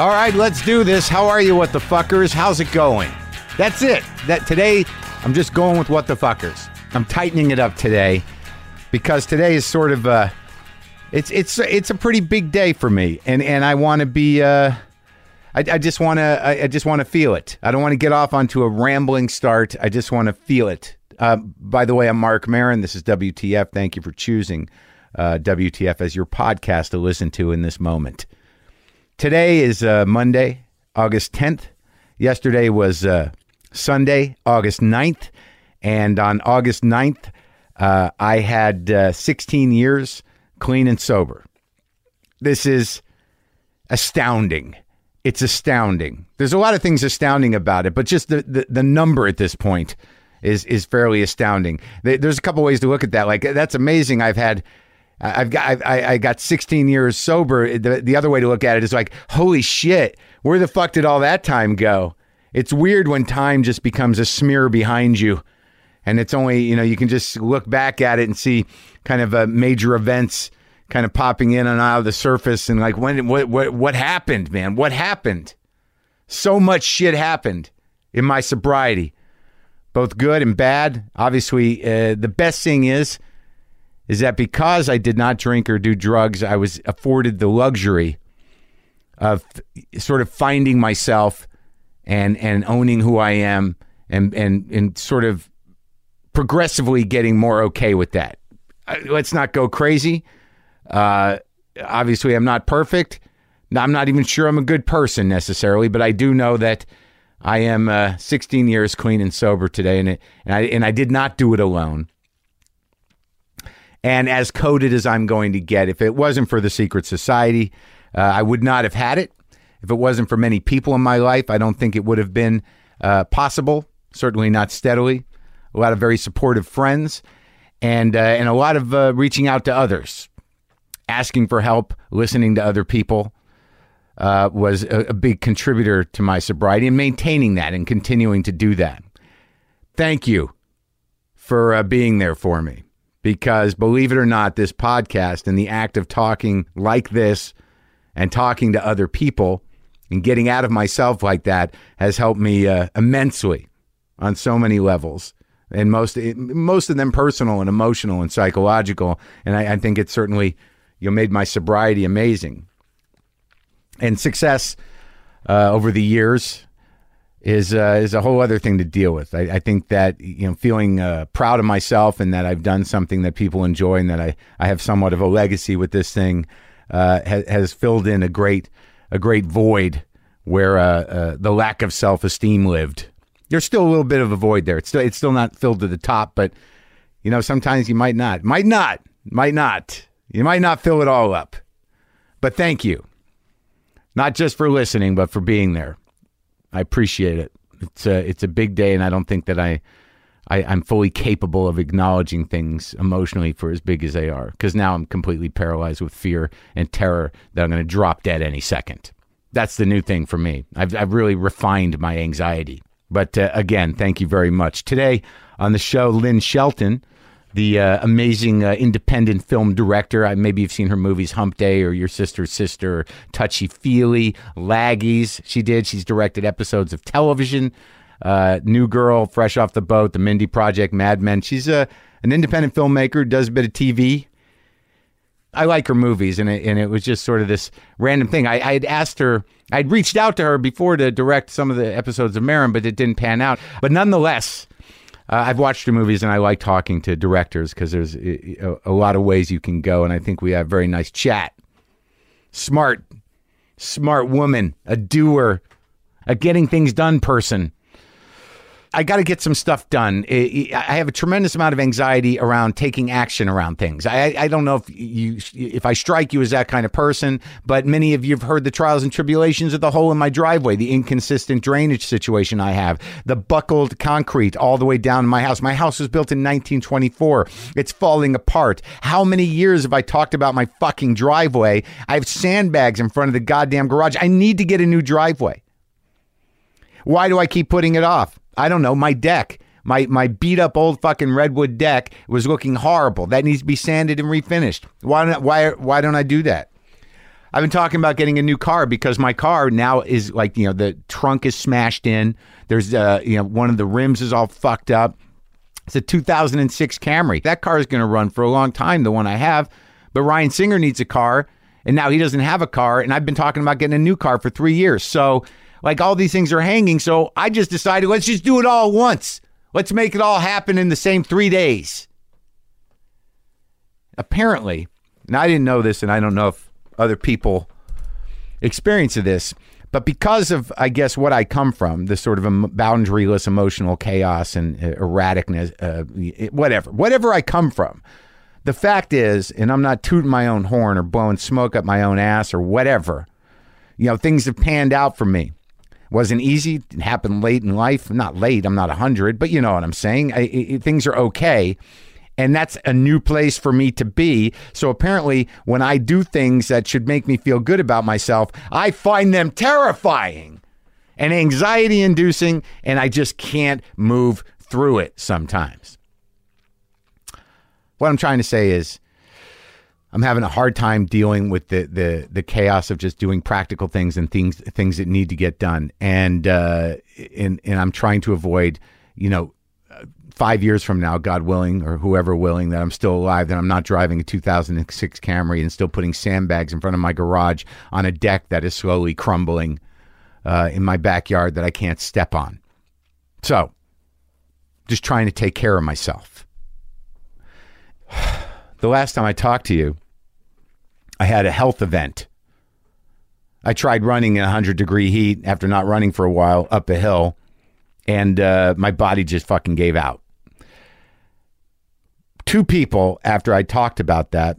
All right, let's do this. How are you, what the fuckers? How's it going? That's it. That today, I'm just going with what the fuckers. I'm tightening it up today because today is sort of uh it's it's it's a pretty big day for me, and and I want to be. Uh, I, I just want to. I, I just want to feel it. I don't want to get off onto a rambling start. I just want to feel it. Uh, by the way, I'm Marc Maron. This is WTF. Thank you for choosing uh, WTF as your podcast to listen to in this moment. Today is uh, Monday, August 10th. Yesterday was uh, Sunday, August 9th. And on August 9th, uh, I had uh, 16 years clean and sober. This is astounding. It's astounding. There's a lot of things astounding about it, but just the, the, the number at this point is is fairly astounding. There's a couple ways to look at that. Like that's amazing. I've had I've got I, I got 16 years sober. The, the other way to look at it is like, holy shit, where the fuck did all that time go? It's weird when time just becomes a smear behind you, and it's only you know you can just look back at it and see kind of uh, major events kind of popping in and out of the surface, and like when what what what happened, man? What happened? So much shit happened in my sobriety, both good and bad. Obviously, uh, the best thing is is that because I did not drink or do drugs, I was afforded the luxury of sort of finding myself and and owning who I am and and and sort of progressively getting more okay with that. Let's not go crazy. Uh, obviously, I'm not perfect. I'm not even sure I'm a good person necessarily, but I do know that I am uh, 16 years clean and sober today, and it, and I and I did not do it alone and as coded as I'm going to get. If it wasn't for the secret society, uh, I would not have had it. If it wasn't for many people in my life, I don't think it would have been uh, possible. Certainly not steadily. A lot of very supportive friends, and uh, and a lot of uh, reaching out to others, asking for help, listening to other people. Uh, was a, a big contributor to my sobriety and maintaining that and continuing to do that. Thank you for uh, being there for me because believe it or not, this podcast and the act of talking like this and talking to other people and getting out of myself like that has helped me uh, immensely on so many levels. And most most of them personal and emotional and psychological. And I, I think it certainly you know, made my sobriety amazing. And success uh, over the years is uh, is a whole other thing to deal with. I, I think that you know, feeling uh, proud of myself and that I've done something that people enjoy and that I, I have somewhat of a legacy with this thing uh, has, has filled in a great a great void where uh, uh, the lack of self esteem lived. There's still a little bit of a void there. It's still it's still not filled to the top, but you know sometimes you might not, might not, might not. You might not fill it all up. But thank you, not just for listening, but for being there. I appreciate it. It's a it's a big day, and I don't think that I, I I'm fully capable of acknowledging things emotionally for as big as they are. Because now I'm completely paralyzed with fear and terror that I'm going to drop dead any second. That's the new thing for me. I've I've really refined my anxiety. But uh, again, thank you very much. Today on the show, Lynn Shelton, the uh, amazing uh, independent film director. I, maybe you've seen her movies Hump Day or Your Sister's Sister, Touchy Feely, Laggies. She did. She's directed episodes of television. Uh, New Girl, Fresh Off the Boat, The Mindy Project, Mad Men. She's a, an independent filmmaker, does a bit of TV. I like her movies, and it, and it was just sort of this random thing. I, I had asked her, I'd reached out to her before to direct some of the episodes of Maron, but it didn't pan out. But nonetheless, uh, I've watched her movies, and I like talking to directors because there's a, a lot of ways you can go, and I think we have very nice chat. Smart, smart woman, a doer, a getting things done person. I got to get some stuff done. I have a tremendous amount of anxiety around taking action around things. I, I don't know if you if I strike you as that kind of person, but many of you have heard the trials and tribulations of the hole in my driveway, the inconsistent drainage situation I have, the buckled concrete all the way down my house. My house was built in 1924. It's falling apart. How many years have I talked about my fucking driveway? I have sandbags in front of the goddamn garage. I need to get a new driveway. Why do I keep putting it off? I don't know. My deck, my my beat up old fucking redwood deck was looking horrible. That needs to be sanded and refinished. Why don't why why don't I do that? I've been talking about getting a new car because my car now is like, you know, the trunk is smashed in. There's, uh, you know, one of the rims is all fucked up. It's a 2006 Camry. That car is going to run for a long time, the one I have. But Ryan Singer needs a car, and now he doesn't have a car. And I've been talking about getting a new car for three years. So, like, all these things are hanging. So I just decided, let's just do it all once. Let's make it all happen in the same three days. Apparently, and I didn't know this, and I don't know if other people experience of this, but because of, I guess, what I come from, this sort of boundaryless emotional chaos and uh, erraticness, uh, whatever, whatever I come from, the fact is, and I'm not tooting my own horn or blowing smoke up my own ass or whatever, you know, things have panned out for me. Wasn't easy. It happened late in life. Not late. I'm not 100, but you know what I'm saying. I, I, things are okay. And that's a new place for me to be. So apparently, when I do things that should make me feel good about myself, I find them terrifying and anxiety inducing, and I just can't move through it sometimes. What I'm trying to say is, I'm having a hard time dealing with the the the chaos of just doing practical things and things things that need to get done, and uh, and and I'm trying to avoid, you know, five years from now, God willing, or whoever willing, that I'm still alive, that I'm not driving a 2006 Camry and still putting sandbags in front of my garage on a deck that is slowly crumbling uh, in my backyard that I can't step on. So, just trying to take care of myself. The last time I talked to you, I had a health event. I tried running in 100 degree heat after not running for a while up a hill, and uh, my body just fucking gave out. Two people, after I talked about that,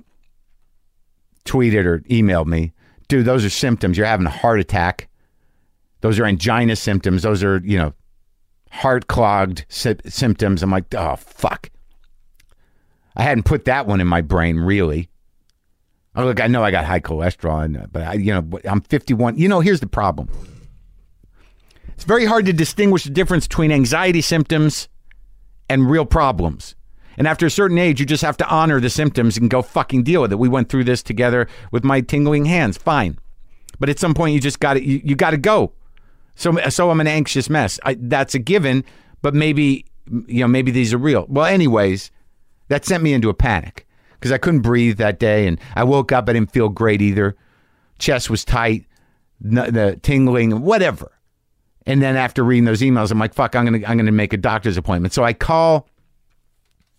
tweeted or emailed me, dude, those are symptoms. You're having a heart attack. Those are angina symptoms. Those are, you know, heart clogged sy- symptoms. I'm like, oh, fuck. I hadn't put that one in my brain, really. Oh, look, I know I got high cholesterol, and, uh, but I, you know, I'm 51. You know, here's the problem. It's very hard to distinguish the difference between anxiety symptoms and real problems. And after a certain age, you just have to honor the symptoms and go fucking deal with it. We went through this together with my tingling hands. Fine. But at some point, you just got to, you, you got to go. So, so I'm an anxious mess. I, that's a given, but maybe, you know, maybe these are real. Well, anyways, that sent me into a panic because I couldn't breathe that day. And I woke up, I didn't feel great either. Chest was tight, n- the tingling, whatever. And then after reading those emails, I'm like, fuck, I'm gonna I'm gonna make a doctor's appointment. So I call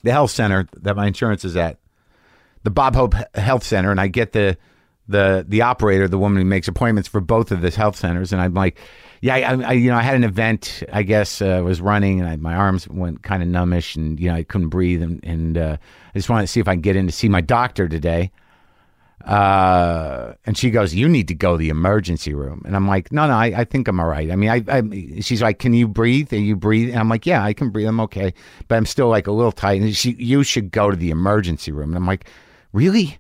the health center that my insurance is at, the Bob Hope Health Center, and I get the the the operator, the woman who makes appointments for both of the health centers, and I'm like, yeah, I, I you know I had an event, I guess uh, was running, and I, my arms went kind of numbish, and you know I couldn't breathe, and and uh, I just wanted to see if I could get in to see my doctor today. Uh, and she goes, "You need to go to the emergency room." And I'm like, "No, no, I, I think I'm all right. I mean, I, I." She's like, "Can you breathe? Are you breathe?" And I'm like, "Yeah, I can breathe. I'm okay, but I'm still like a little tight." And she, "You should go to the emergency room." And I'm like, "Really?"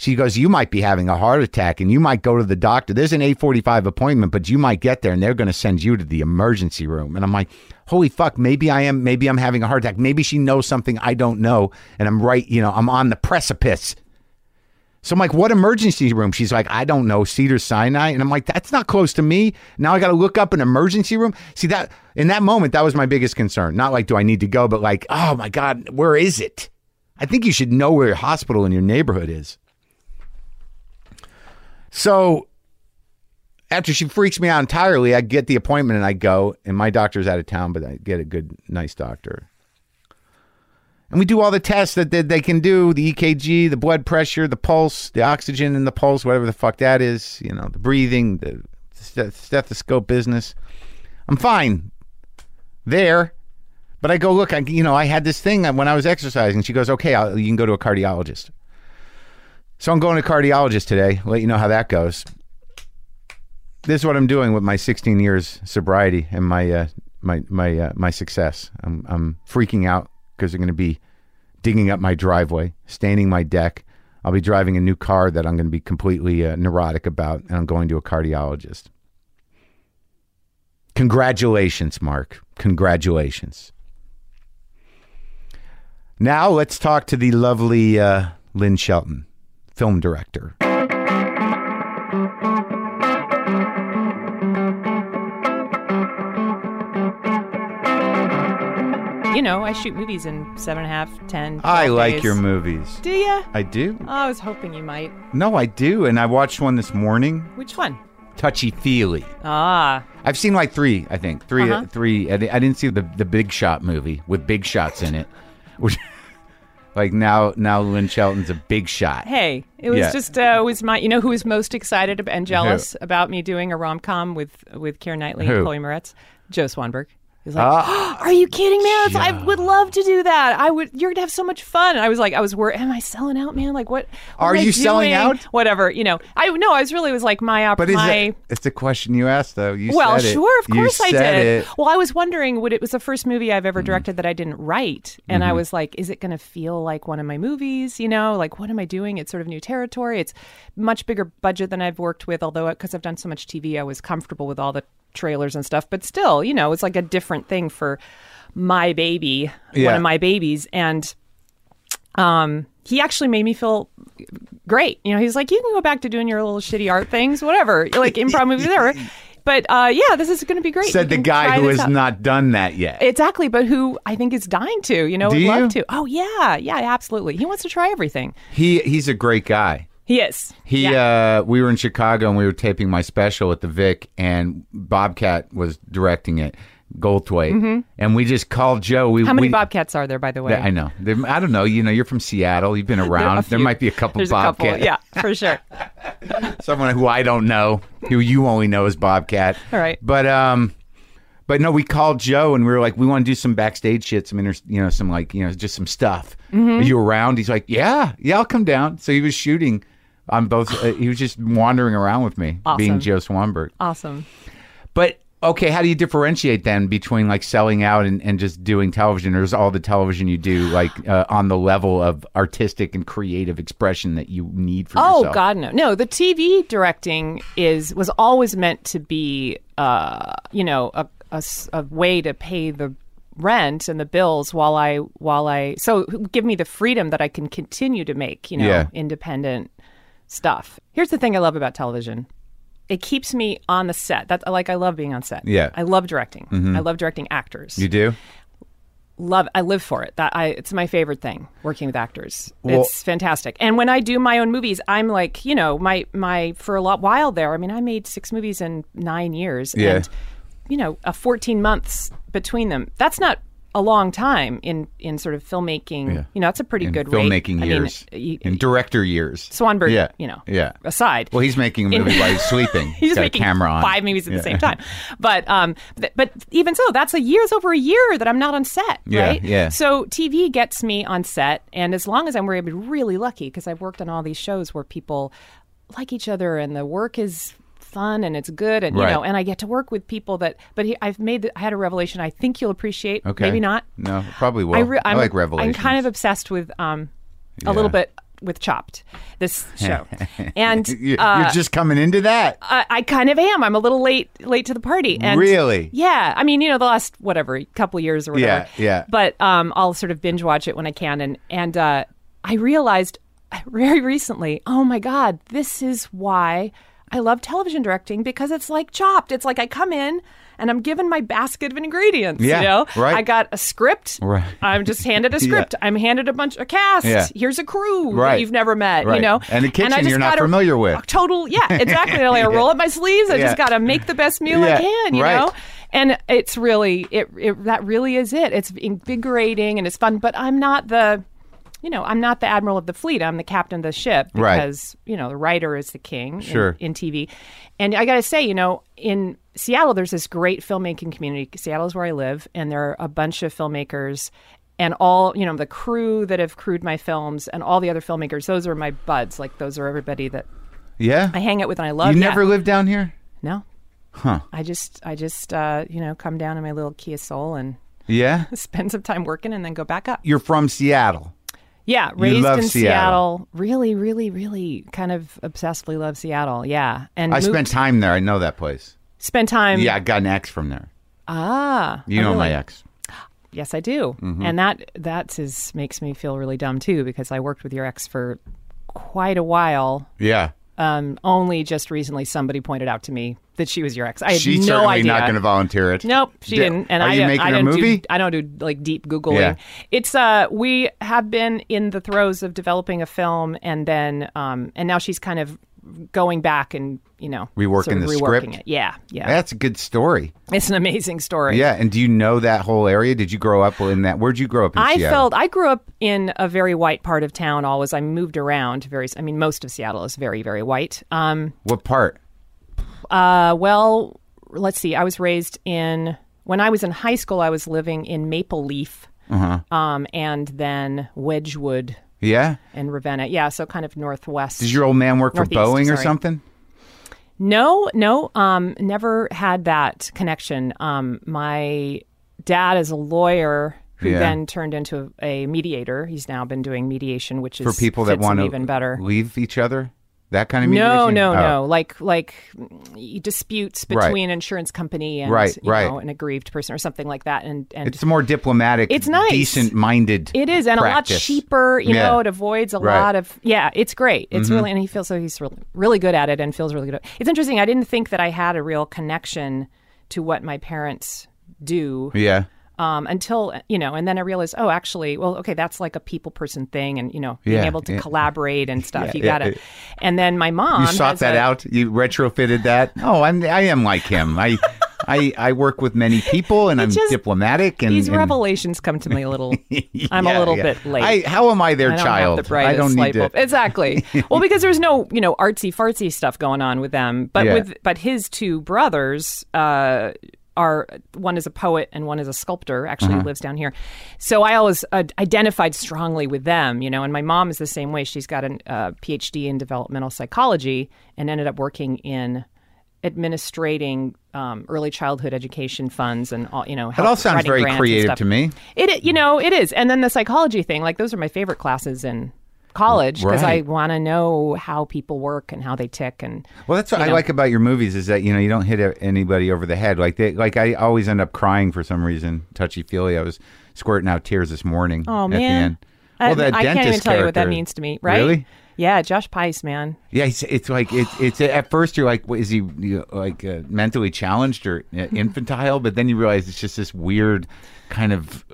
She goes, "You might be having a heart attack, and you might go to the doctor. There's an 8:45 appointment, but you might get there, and they're going to send you to the emergency room." And I'm like, "Holy fuck! Maybe I am. Maybe I'm having a heart attack. Maybe she knows something I don't know, and I'm right. You know, I'm on the precipice." So I'm like, what emergency room? She's like, I don't know, Cedar Sinai. And I'm like, that's not close to me. Now I got to look up an emergency room. See that in that moment, that was my biggest concern. Not like, do I need to go, but like, oh my God, where is it? I think you should know where your hospital in your neighborhood is. So after she freaks me out entirely, I get the appointment and I go, and my doctor's out of town, but I get a good, nice doctor. And we do all the tests that, they can do the EKG, the blood pressure, the pulse, the oxygen in the pulse, whatever the fuck that is, you know, the breathing, the stethoscope business. I'm fine there. But I go, look, I, you know, I had this thing when I was exercising. She goes, okay, I'll, you can go to a cardiologist. So I'm going to cardiologist today. Let you know how that goes. This is what I'm doing with my 16 years sobriety and my uh, my my uh, my success. I'm I'm freaking out because they're going to be digging up my driveway, staining my deck. I'll be driving a new car that I'm going to be completely uh, neurotic about, and I'm going to a cardiologist. Congratulations, Marc. Congratulations. Now let's talk to the lovely uh, Lynn Shelton, film director. You know, I shoot movies in seven and a half, ten. I like days. your movies. Do you? I do. Oh, I was hoping you might. No, I do. And I watched one this morning. Which one? Touchy feely. Ah, I've seen like three, I think. 3 Uh-huh. three. I, I didn't see the the Big Shot movie with big shots in it. Which, like now, now Lynn Shelton's a big shot. hey, it was Yeah. just uh, it was my. You know who was most excited and jealous about me doing a rom com with with Keira Knightley Who? and Chloe Moretz? Joe Swanberg. He's like, Ah. "Are you kidding me? That's- I would love to do that. I would. You're gonna have so much fun." And I was like, I was worried. Am I selling out, man? Like, what? what Are you selling out? Whatever. You know, I no. I was really it was like my op- But is my. it? It's the question you asked, though. You Well, sure, of course I did. It. Well, I was wondering, would it was the first movie I've Mm-hmm. ever directed that I didn't write, and I was like, is it going to feel like one of my movies? You know, like what am I doing? It's sort of new territory. It's much bigger budget than I've worked with, although because I've done so much TV, I was comfortable with all the trailers and stuff. But still, you know, it's like a different thing for my baby, one of my babies, and um, he actually made me feel great. You know, he's like, you can go back to doing your little shitty art things, whatever, like improv movies, whatever. But uh, yeah, this is going to be great. Said You the guy who has out. not done that yet. Exactly, but who I think is dying to. You know, Do would love to. Oh yeah, yeah, absolutely. He wants to try everything. he he's a great guy. He is. He, Yeah. uh, we were in Chicago and we were taping my special at the Vic, and Bobcat was directing it, Goldthwait, and we just called Joe. We, Mm-hmm. How many we, bobcats are there, by the way? I know. There, I don't know. You know, you're from Seattle. You've been around. a There might be a couple There's Bobcat. Yeah, for sure. Someone who I don't know, who you only know as Bobcat. All right. But um, but no, we called Joe and we were like, we want to do some backstage shit, some inter, you know, some like you know, just some stuff. Mm-hmm. Are you around? He's like, yeah, yeah, I'll come down. So he was shooting on both. Uh, he was just wandering around with me, being Joe Swanberg. Awesome. But okay, how do you differentiate then between like selling out and, and just doing television, or is all the television you do like uh, on the level of artistic and creative expression that you need for Oh yourself? God, no, no. The TV directing is was always meant to be, uh, you know, a, a a way to pay the rent and the bills while I while I so give me the freedom that I can continue to make, you know, Yeah. independent stuff. Here's the thing I love about television. It keeps me on the set. That's like I love being on set. Yeah. Mm-hmm. I love directing. I love directing actors You do? love I live for it. That I it's my favorite thing working with actors. Well- it's fantastic. And when I do my own movies, I'm like, you know, my my for a lot while there. I mean, I made 6 movies in 9 years Yeah. and you know, a 14 months between them. That's not a long time in in sort of filmmaking. Yeah. You know, it's a pretty In good rate. filmmaking I mean, years, in director years. Swanberg, Yeah. you know, Yeah. aside. Well, he's making a movie while he's sleeping. He's just got making a camera on. five movies at Yeah. the same time. But um, th- but even so, that's a year's over a year that I'm not on set, Yeah, right? yeah. So TV gets me on set, and as long as I'm really lucky, because I've worked on all these shows where people like each other and the work is fun and it's good and Right. you know and I get to work with people that but he, I've made the, I had a revelation I think you'll appreciate Okay. maybe not No, probably will. I, I, re- I'm, like revelations. I'm kind of obsessed with um a little bit with Chopped this show and You- uh, You're just coming into that. I, I kind of am. I'm a little late late to the party. And Really? Yeah. I mean, you know, the last whatever couple years or whatever. Yeah, yeah. But um, I'll sort of binge watch it when I can, and and uh, I realized very recently, oh my God, this is why I love television directing because it's like Chopped. It's like I come in. And I'm given my basket of ingredients. Yeah, you know, right. I got a script. Right. I'm just handed a script. I'm handed a bunch of cast. Yeah. Here's a crew Right. that you've never met. Right. You know, And a kitchen I just you're not familiar with. total, yeah, exactly. like I roll up my sleeves. I Yeah. just got to make the best meal Yeah, I can, you right. know. And it's really, it, it that really is it. It's invigorating and it's fun. But I'm not the, you know, I'm not the admiral of the fleet. I'm the captain of the ship Right. because you know the writer is the king in- Sure. in, TV. And I got to say, you know, in Seattle, there's this great filmmaking community. Seattle is where I live, and there are a bunch of filmmakers. And all you know, the crew that have crewed my films, and all the other filmmakers. Those are my buds. Like those are everybody that Yeah. I hang out with and I love. you yeah. never lived down here? No. Huh. I just I just uh, you know come down in my little Kia Soul and Yeah. spend some time working and then go back up. You're from Seattle. Yeah, raised in Seattle. Really, really, really kind of obsessively love Seattle. Yeah. And I moved- spent time there. I know that place. spent time Yeah, I got an ex from there. Ah. You know my ex. Yes, I do. Mm-hmm. And that that's is makes me feel really dumb too because I worked with your ex for quite a while. Yeah. Um, only just recently, somebody pointed out to me that she was your ex. I had She's no certainly idea. not going to volunteer it. Nope, she Di- didn't. And are I, you making I a don't movie? Do, I don't do like deep googling. Yeah. It's uh, we have been in the throes of developing a film, and then um, and now she's kind of going back and you know Reworking the reworking script? It. Yeah, yeah. That's a good story. It's an amazing story. Yeah, and do you know that whole area? Did you grow up in that? Where'd you grow up in I Seattle? felt I grew up in a very white part of town. Always, I moved around. Very, I mean, most of Seattle is very, very white. Um, What part? uh, well, let's see. I was raised in when I was in high school. I was living in Maple Leaf, Uh-huh. um, and then Wedgwood Yeah. In Ravenna. Yeah, so kind of northwest. Does your old man work for Boeing or something? No, no, um, never had that connection. Um, my dad is a lawyer who Yeah. then turned into a mediator. He's now been doing mediation, which is For people that want to even better. leave each other? That kind of No, mediation? no, Oh. no. Like like disputes between an insurance company and Right, you right. know, an aggrieved person or something like that. And and It's more diplomatic, It's nice. decent-minded. It is, and practice. a lot cheaper. You Yeah. know, it avoids a Right. Mm-hmm. lot of. Yeah, it's great. It's really, and he feels so he's really, really good at it, and feels really good. It. It's interesting. I didn't think that I had a real connection to what my parents do Yeah. Um, until you know, and then I realized, oh, actually, well, okay, that's like a people person thing, and you know, being Yeah, able to yeah. collaborate and stuff. Yeah, you gotta. And then my mom You sought that a- out. You retrofitted that. Oh, I'm. I am like him. I, I, I work with many people, and I'm just- diplomatic. And These and- revelations come to me a little. I'm a little bit late. I, how am I their I child? The I don't need light to. bulb. Exactly. well, because there's no, you know, artsy fartsy stuff going on with them. But with but his two brothers uh, are one is a poet and one is a sculptor. Actually, Uh-huh. lives down here. So I always uh, identified strongly with them. You know, and my mom is the same way. She's got a uh, PhD in developmental psychology and ended up working in administrating um, early childhood education funds and all you know That all sounds very creative to me. it you know it is, and then the psychology thing. Like those are my favorite classes in college because I want to know how people work and how they tick. And Well, that's what I know. like about your movies is that you know you don't hit anybody over the head. Like they, like I always end up crying for some reason, touchy feely. I was squirting out tears this morning. oh at the man, end. I, Well, that I can't even tell you what that means to me. Right? Really? Yeah, Josh Pais, man. Yeah, it's, it's like it, it's at first you're like, is he you know, like uh, mentally challenged or uh, infantile? But then you realize it's just this weird kind of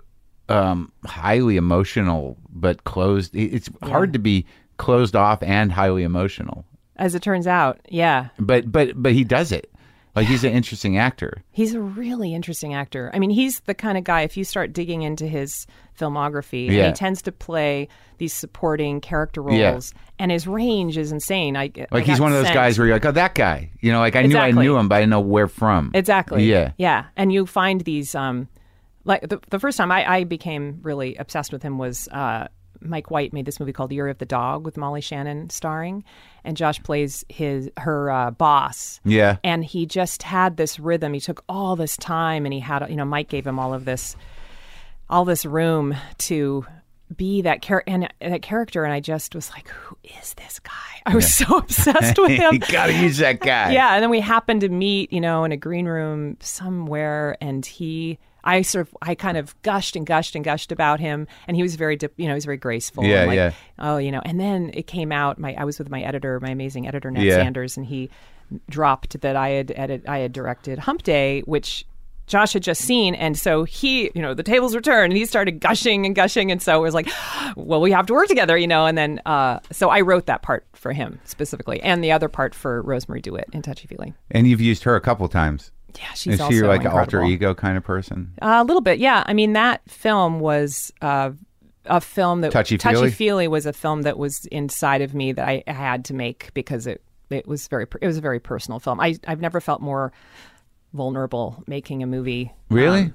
um, highly emotional but closed. it- It's hard to be closed off and highly emotional. As it turns out, yeah, But but but he does it. Like he's an interesting actor. he's a really interesting actor. I mean, he's the kind of guy. If you start digging into his filmography, Yeah. he tends to play these supporting character Yeah. roles, and his range is insane. I I Like he's got one of those sent- guys where you're like, oh, that guy. You know, like I knew I knew him, but I didn't know where from. Exactly. Yeah. Yeah. And you find these, um, like the, the first time I, I became really obsessed with him was uh, Mike White made this movie called Year of the Dog with Molly Shannon starring, and Josh plays his her uh, boss. Yeah. And he just had this rhythm. He took all this time, and he had, you know, Mike gave him all of this, all this room to be that char- and that character. And I just was like, who is this guy? I was so obsessed with him. you gotta use that guy. Yeah, and then we happened to meet, you know, in a green room somewhere, and he, I sort of, I kind of gushed and gushed and gushed about him, and he was very, you know, he was very graceful. Yeah, like, yeah. Oh, you know, and then it came out. My, I was with my editor, my amazing editor Nat Yeah. Sanders, and he dropped that I had edit, I had directed Hump Day, which. Josh had just seen, and so he, you know, the tables were turned, and he started gushing and gushing, and so it was like, well, we have to work together, you know. And then, uh, so I wrote that part for him specifically, and the other part for Rosemarie DeWitt in Touchy Feely. And you've used her a couple times. Yeah, she's Is also she like an alter ego kind of person? Uh, a little bit, yeah. I mean, that film was uh, a film that Touchy-feely? Feely was a film that was inside of me that I had to make because it it was very it was a very personal film. I I've never felt more vulnerable making a movie. Really? Um,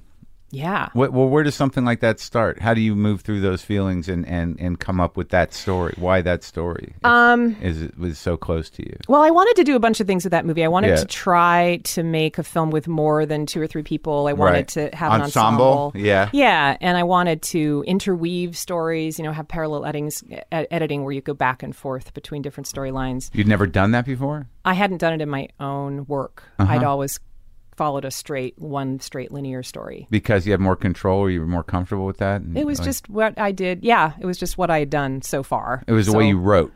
yeah. What, well, where does something like that start? How do you move through those feelings and, and, and come up with that story? Why that story? if- Um, is it was so close to you? Well, I wanted to do a bunch of things with that movie. I wanted Yeah. to try to make a film with more than two or three people. I wanted Right. to have an Ensemble? ensemble. Yeah. Yeah, and I wanted to interweave stories, you know, have parallel editings, e- editing where you go back and forth between different storylines. You'd never done that before? I hadn't done it in my own work. Uh-huh. I'd always followed a straight, one straight linear story. Because you had more control or you were more comfortable with that? It was like, just what I did. Yeah, it was just what I had done so far. it was the way you wrote.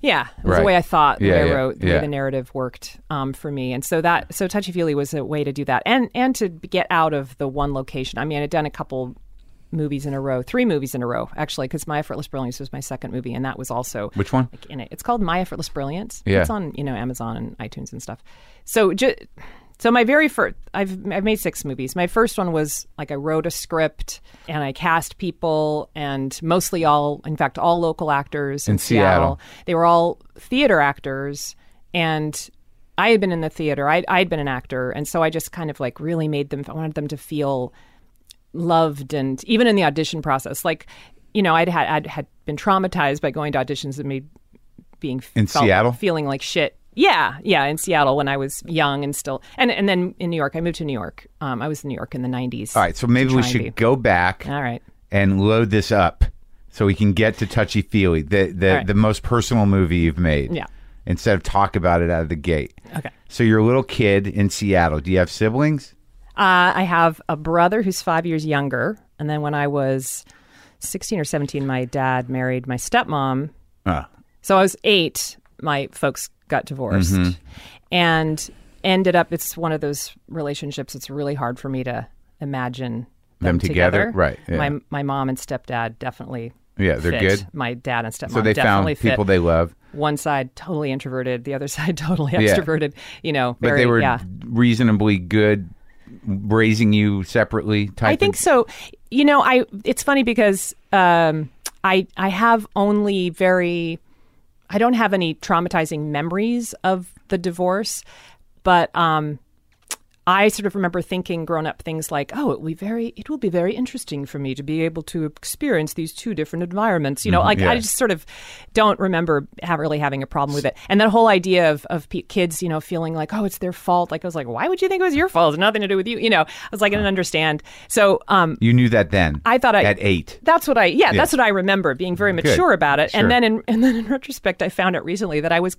Yeah, it was Right. the way I thought, the Yeah, way I wrote, the yeah. way the narrative worked um, for me, and so that so touchy feely was a way to do that, and and to get out of the one location. I mean, I had done a couple movies in a row, three movies in a row actually, because My Effortless Brilliance was my second movie, and that was also Which one? like in it. It's called My Effortless Brilliance. Yeah. It's on you know Amazon and iTunes and stuff. So ju- so my very first I've I've made six movies. My first one was like I wrote a script and I cast people and mostly all in fact all local actors in, In Seattle. They were all theater actors and I had been in the theater. I I'd been an actor and so I just kind of like really made them I wanted them to feel loved and even in the audition process like you know I'd had I'd had been traumatized by going to auditions and me being In felt- Seattle? feeling like shit yeah yeah in Seattle when I was young and still and and then in New York I moved to New York um, I was in New York in the 90s All right, so maybe we should go back all right and load this up so we can get to touchy feely, the the, right. the most personal movie you've made. Yeah. Instead of talk about it out of the gate. okay So you're a little kid in Seattle. Do you have siblings? Uh, I have a brother who's five years younger. And then when I was 16 or 17, my dad married my stepmom. Uh, So I was eight. My folks got divorced Mm-hmm. and ended up, it's one of those relationships it's really hard for me to imagine them, Them together? Right, yeah. My, my mom and stepdad definitely. yeah, they're fit. good. My dad and stepmom So they found definitely fit. people they love, One side totally introverted, the other side totally Yeah. extroverted. You know, but they were yeah. reasonably good raising you separately. Type I think of- so. You know, I it's funny because um, I I have only very I don't have any traumatizing memories of the divorce, but um, I sort of remember thinking grown up things like, "Oh, it will be very it will be very interesting for me to be able to experience these two different environments." You know, like yeah. I just sort of don't remember have, really having a problem with it. And that whole idea of of kids, you know, feeling like, "Oh, it's their fault." Like I was like, "Why would you think it was your fault? It's nothing to do with you." You know, I was like, I didn't understand. So, um, you knew that then. I thought I at eight. That's what I yeah, that's what I remember being very mature about it. Sure. And then in and then in retrospect I found out recently that I was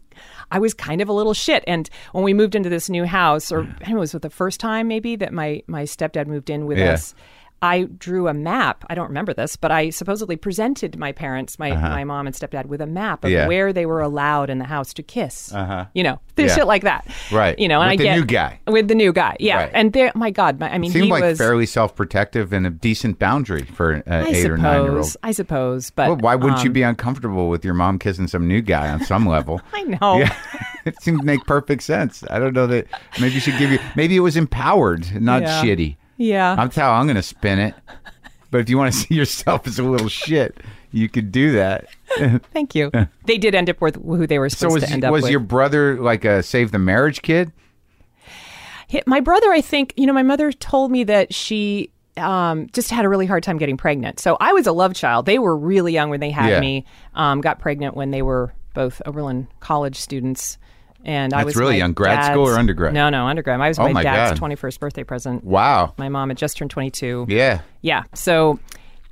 I was kind of a little shit. And when we moved into this new house, or I don't know, it was with the first time maybe that my my stepdad moved in with Yeah. us. I drew a map. I don't remember this, but I supposedly presented my parents, my, my mom and stepdad, with a map of Uh-huh. Yeah. where they were allowed in the house to kiss. Uh-huh. You know, Yeah. shit like that. Right. You know, and With I the get new guy. with the new guy. Yeah, Right. and there, my God, my, I mean, Seemed he like was. fairly self-protective and a decent boundary for an I eight or nine-year-old. I suppose, but Well, why wouldn't you um, be uncomfortable with your mom kissing some new guy on some level? I know. Yeah, it seemed to make perfect sense. I don't know that. Maybe you should give you. Maybe it was empowered, not shitty. Yeah. That's how I'm going to spin it. But if you want to see yourself as a little shit, you could do that. Thank you. they did end up with who they were So supposed was to end up was with. Was your brother like a save the marriage kid? My brother, I think, you know, my mother told me that she um, just had a really hard time getting pregnant. So I was a love child. They were really young when they had Yeah. me. Um, got pregnant when they were both Oberlin college students. And I That's was really young. Grad school or undergrad? No, no, undergrad. I was Oh my, dad's twenty first birthday present. Wow. My mom had just turned twenty two. Yeah. Yeah. So,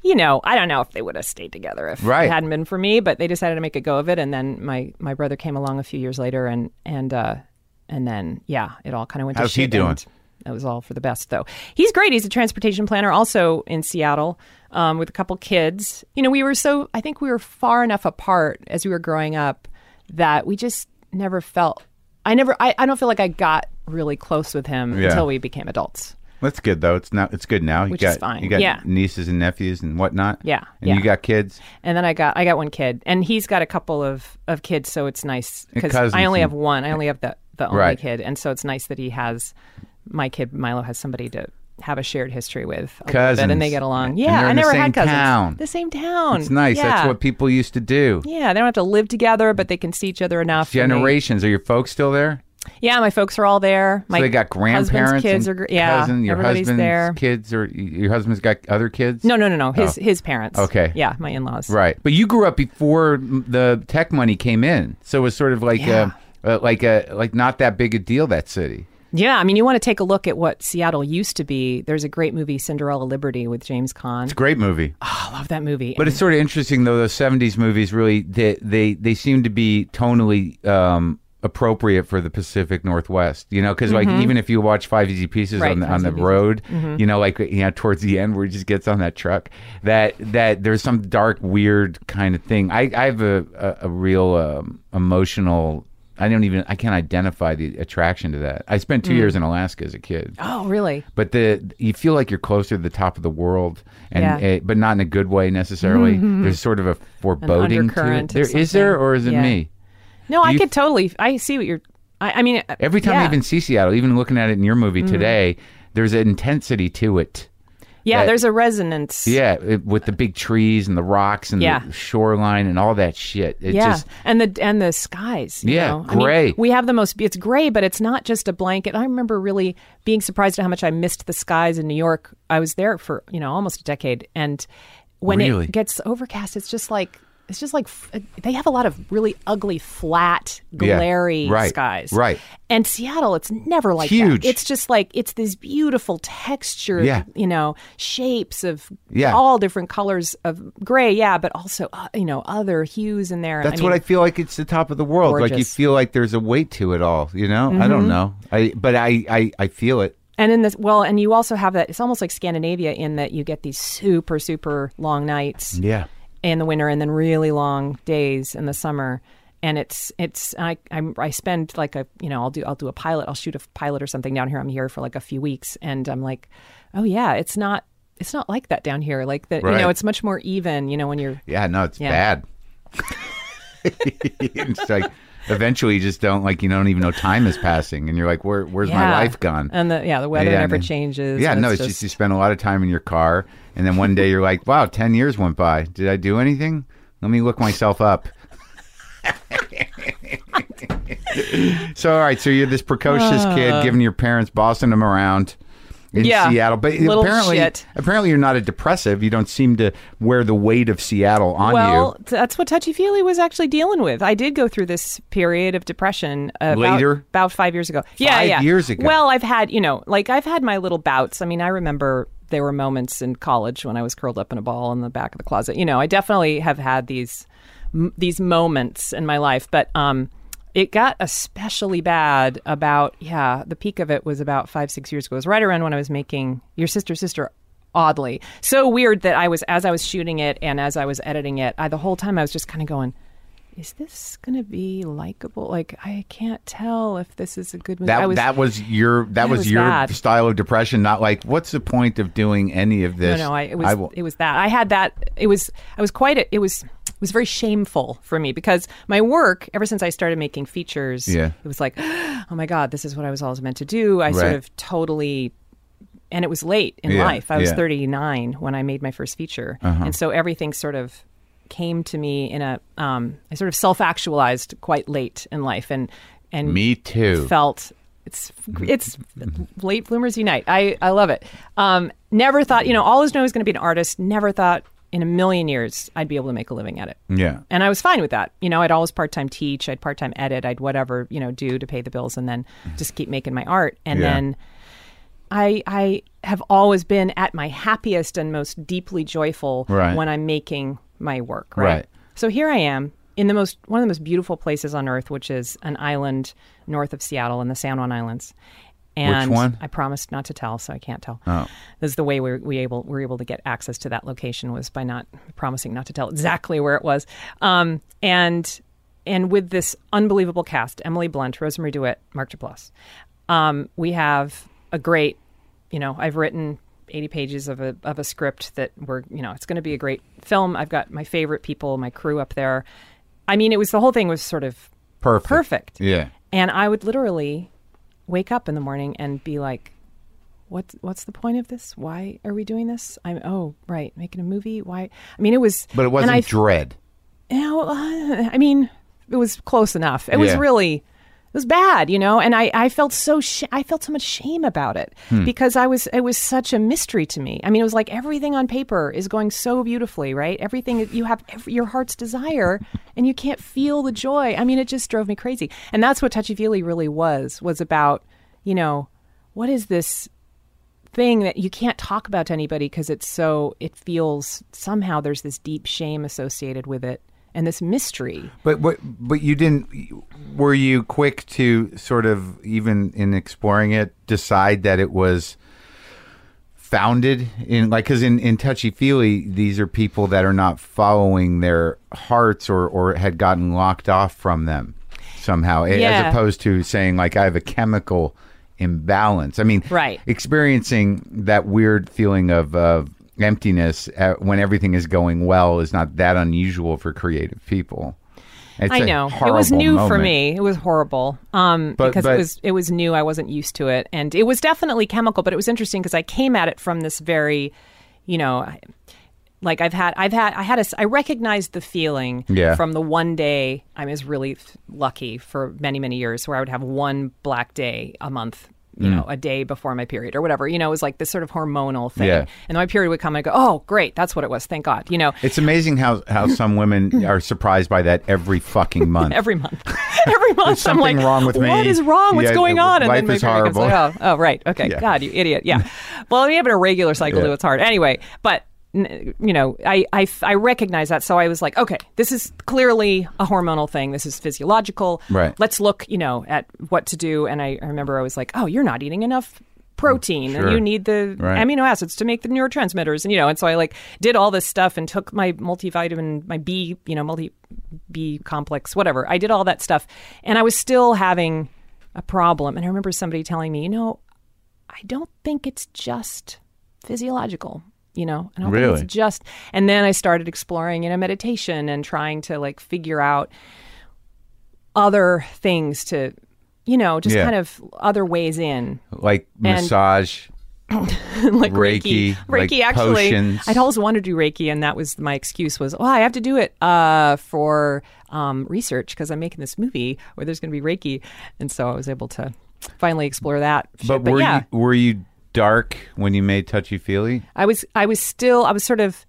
you know, I don't know if they would have stayed together if Right. it hadn't been for me, but they decided to make a go of it. And then my, my brother came along a few years later and, and, uh, and then, yeah, it all kind of went How's to he doing? That was all for the best, though. He's great. He's a transportation planner, also in Seattle, um, with a couple kids. You know, we were so, I think we were far enough apart as we were growing up that we just never felt, I never, I, I don't feel like I got really close with him Yeah. until we became adults. That's good though. It's not. It's good now. You Which got is fine. you got Yeah. nieces and nephews and whatnot. Yeah, And yeah. you got kids. And then I got I got one kid, and he's got a couple of, of kids, so it's nice because cousins I only and- have one. I only have the the only Right. kid, and so it's nice that he has my kid Milo has somebody to have a shared history with, a little bit, Cousins. and they get along. Yeah, I never same had cousins. town. The same town. It's nice. That's what people used to do. Yeah, they don't have to live together, but they can see each other enough. they- Generations. Are your folks still there? yeah, my folks are all there. My so they got grandparents. kids are yeah. cousin, your everybody's husband's there. kids or your husband's got other kids. No, no, no, no. His his parents. Oh. Okay. Yeah, my in laws. Right. But you grew up before the tech money came in, so it was sort of like Yeah. a, uh, like a like not that big a deal that city. Yeah, I mean, you want to take a look at what Seattle used to be. There's a great movie, Cinderella Liberty, with James Caan. It's a great movie. I love that movie. But it's sort of interesting though. Those '70s movies really they they, they seem to be tonally um, appropriate for the Pacific Northwest. You know, because like even if you watch Five Easy Pieces Mm-hmm. Right, on the on the road, Mm-hmm. you know, like you know towards the end where he just gets on that truck, that that there's some dark, weird kind of thing. I I have a a, a real um, emotional. I don't even I can't identify the attraction to that. I spent two Mm. years in Alaska as a kid. Oh, really? But the you feel like you're closer to the top of the world, and Yeah. Mm-hmm. uh, but not in a good way necessarily. There's sort of a foreboding to it. There is there, or is it Yeah. me? No, I could totally. I see what you're. I, I mean, Every time I yeah. Mm-hmm. even see Seattle, even looking at it in your movie today, there's an intensity to it. Yeah, that- there's a resonance. Yeah, it, with the big trees and the rocks and Yeah. the shoreline and all that shit. It yeah, just and the and the skies. you Yeah, know? I mean, gray. we have the most. It's gray, but it's not just a blanket. I remember really being surprised at how much I missed the skies in New York. I was there for you know almost a decade, and when Really? it gets overcast, it's just like it's just like f- they have a lot of really ugly, flat, Yeah, glary right, skies. right. And Seattle, it's never like Huge. that. It's just like it's these beautiful textured, Yeah. you know, shapes of Yeah. all different colors of gray. Yeah, but also uh, you know other hues in there. That's I what mean, I feel like. It's the top of the world. Like you feel like there's a weight to it all. You know, I Mm-hmm. don't know. I but I I, I feel it. And in this, well, and you also have that. It's almost like Scandinavia in that you get these super, super long nights Yeah. In the winter, and then really long days in the summer. And it's it's I I'm, I spend like a you know I'll do I'll do a pilot I'll shoot a pilot or something down here I'm here for like a few weeks and I'm like oh yeah it's not it's not like that down here like that you know it's much more even you know when you're Yeah, no, it's Yeah. bad. it's like eventually you just don't like you don't even know time is passing, and you're like, where where's my life gone? and the yeah the weather Yeah, never changes Yeah, no, it's just, you spend a lot of time in your car, and then one day you're like, wow, ten years went by. Did I do anything? Let me look myself up. so all right, so you're this precocious kid, ah. giving your parents bossing them around in. Yeah, Seattle, but apparently, shit. apparently you're not a depressive. You don't seem to wear the weight of Seattle on well, you. Well, that's what touchy feely was actually dealing with. I did go through this period of depression uh, about, Later? about five years ago. yeah, Five yeah, years ago. Well, I've had you know, like I've had my little bouts. I mean, I remember there were moments in college when I was curled up in a ball in the back of the closet. You know, I definitely have had these m- these moments in my life, but um. It got especially bad about yeah. The peak of it was about five six years ago. It was right around when I was making your sister sister oddly so weird that I was as I was shooting it and as I was editing it. I the whole time I was just kind of going, "Is this going to be likable? Like I can't tell if this is a good movie." That was, that was your that was, was your bad. style of depression. Not like what's the point of doing any of this? no, no. I, it was will- it was that I had that. It was I was quite. A, it was was very shameful for me because my work ever since I started making features. Yeah. it was like, oh my god, this is what I was always meant to do. I Right. sort of totally. And it was late in Yeah, life. I was yeah. 39 when I made my first feature, and so everything sort of came to me in a. Um, I sort of self-actualized quite late in life, and and me too. felt it's it's late bloomers unite. I I love it. Um, never thought you know always knew I was going to be an artist. Never thought in a million years I'd be able to make a living at it. yeah, And I was fine with that. You know, I'd always part time teach, I'd part time edit, I'd whatever you know do to pay the bills, and then just keep making my art. And Yeah. then I I have always been at my happiest and most deeply joyful Right. when I'm making my work. Right? Right. So here I am in the most one of the most beautiful places on earth, which is an island north of Seattle in the San Juan Islands. And one? I promised not to tell, so I can't tell. Oh. This is the way we were, we able were able to get access to that location was by not promising not to tell exactly where it was. Um, and and with this unbelievable cast, Emily Blunt, Rosemarie DeWitt, Mark Duplass, um, we have a great, you know, I've written 80 pages of a, of a script that we're, you know, it's going to be a great film. I've got my favorite people, my crew up there. I mean, it was the whole thing was sort of perfect. perfect. Yeah, And I would literally wake up in the morning and be like, "What's what's the point of this? Why are we doing this? I'm oh right, making a movie. Why? I mean, it was, but it wasn't I, dread. you know, uh, I mean, it was close enough. It was really, was bad, you know. And I, I felt so, sh- I felt so much shame about it hmm. because I was, it was such a mystery to me. I mean, it was like everything on paper is going so beautifully, right? Everything you have, every, your heart's desire, and you can't feel the joy. I mean, it just drove me crazy. And that's what Touchy Feely really was, was about, you know, what is this thing that you can't talk about to anybody because it's so it feels somehow there's this deep shame associated with it and this mystery. But but but you didn't. Were you quick to sort of even in exploring it decide that it was founded in like because in in touchy feely these are people that are not following their hearts or or had gotten locked off from them somehow Yeah. as opposed to saying like I have a chemical imbalance. I mean, Right. experiencing that weird feeling of uh, emptiness uh, when everything is going well is not that unusual for creative people. It's I know it was new for me. It was horrible um, But- because but- it was it was new. I wasn't used to it, and it was definitely chemical. But it was interesting because I came at it from this very, you know, like I've had I've had I had a I recognized the feeling Yeah. from the one day I was really lucky for many many years where I would have one black day a month. Mm. You know, a day before my period or whatever. You know, it was like this sort of hormonal thing. Yeah. And then my period would come and I'd go, oh, great, that's what it was. Thank God. You know, It's amazing how how some women are surprised by that every fucking month. every month. every month, I'm something like, wrong with me. What is wrong? What's Yeah, going on? life my is comes horrible. like, oh, oh, right. Okay. Yeah. God, you idiot. Yeah. well, we have a regular cycle, Yeah. too. It's hard. Anyway, but. You know, I I recognize that. So I was like, okay, this is clearly a hormonal thing. This is physiological. Right. Let's look, you know, at what to do. And I, I remember I was like, oh, you're not eating enough protein Sure. and you need the Right. amino acids to make the neurotransmitters and you know and so i like did all this stuff and took my multivitamin my b you know multi b complex whatever i did all that stuff and i was still having a problem and i remember somebody telling me you know i don't think it's just physiological you know i don't think Really? it's just and then i started exploring you know meditation and trying to like figure out other things to you know just Yeah. kind of other ways in like massage. like Reiki, Reiki. like Reiki, actually. potions. I'd always wanted to do Reiki, and that was my excuse was, oh, I have to do it uh, for um, research because I'm making this movie where there's going to be Reiki, and so I was able to finally explore that. shit. But were yeah, you were you dark when you made touchy feely? I was I was still I was sort of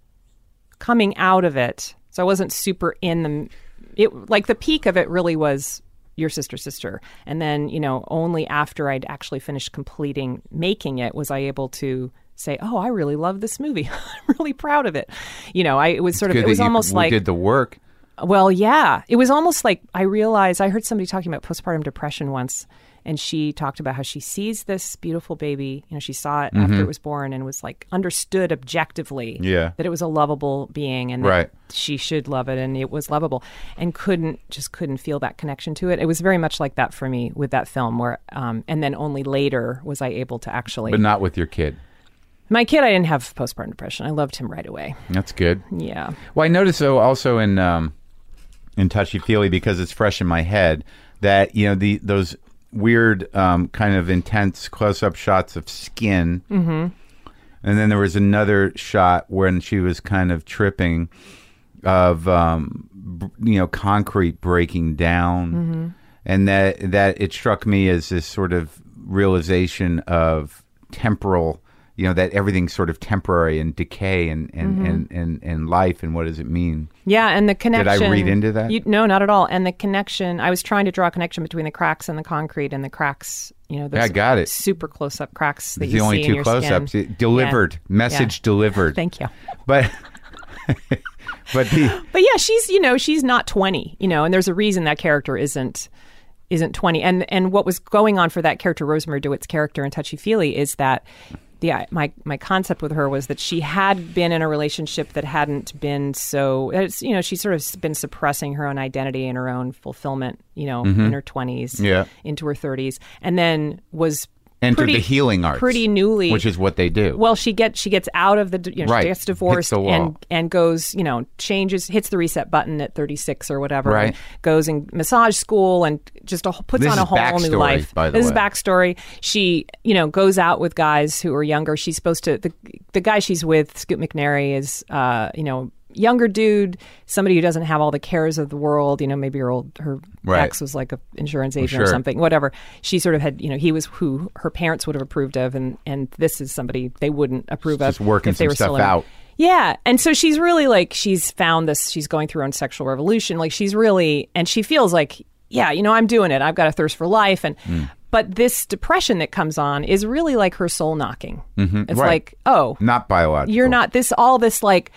coming out of it, so I wasn't super in the it. Like the peak of it really was your sister sister and then you know only after i'd actually finished completing making it was i able to say oh i really love this movie i'm really proud of it you know i it was sort of it was almost like did the work. well, yeah. It was almost like I realized I heard somebody talking about postpartum depression once, and she talked about how she sees this beautiful baby. You know, she saw it after it was born and was like understood objectively Mm-hmm. Yeah. that it was a lovable being and that Right. she should love it and it was lovable and couldn't just couldn't feel that connection to it. It was very much like that for me with that film where um, and then only later was I able to actually But not with your kid. my kid I didn't have postpartum depression. I loved him right away. That's good. Yeah. Well, I noticed though also in um, in touchy feely because it's fresh in my head that you know the those weird um, kind of intense close up shots of skin, mm-hmm. and then there was another shot when she was kind of tripping of um, b- you know concrete breaking down, and that that it struck me as this sort of realization of temporal. You know that everything's sort of temporary and decay and and, mm-hmm. and, and, and life and what does it mean? Yeah, and the connection. Did i read into that? You, no, not at all. And the connection. I was trying to draw a connection between the cracks in the concrete and the cracks. You know, those Yeah, I got it. Super close up cracks that It's you the only see two close ups. Delivered. Yeah. Message Yeah. delivered. Thank you. But but the But yeah, she's you know she's not twenty. You know, and there's a reason that character isn't isn't twenty. And and what was going on for that character, Rosemarie DeWitt's character in Touchy Feely, is that. Yeah, my my concept with her was that she had been in a relationship that hadn't been so. It's, you know, she's sort of been suppressing her own identity and her own fulfillment. You know, in her twenties, Mm-hmm. Yeah. into her thirties, and then was entered pretty, the healing arts. pretty newly, Which is what they do. well, she gets she gets out of the you know Right. she gets divorced and and goes you know changes hits the reset button at 36 or whatever Right. and goes in massage school and just a, puts This on a whole new life. by the this way. is backstory. She you know goes out with guys who are younger. She's supposed to the the guy she's with Scoot McNairy is uh you know younger dude somebody who doesn't have all the cares of the world you know maybe her old her Right. ex was like an insurance agent or sure. something whatever she sort of had you know he was who her parents would have approved of and and this is somebody they wouldn't approve Just of working if they some were stuff still out. yeah and so she's really like she's found this she's going through her own sexual revolution like she's really and she feels like yeah you know i'm doing it i've got a thirst for life and Hmm. but this depression that comes on is really like her soul knocking it's Mm-hmm. Right. like oh Not biological. you're not this all this like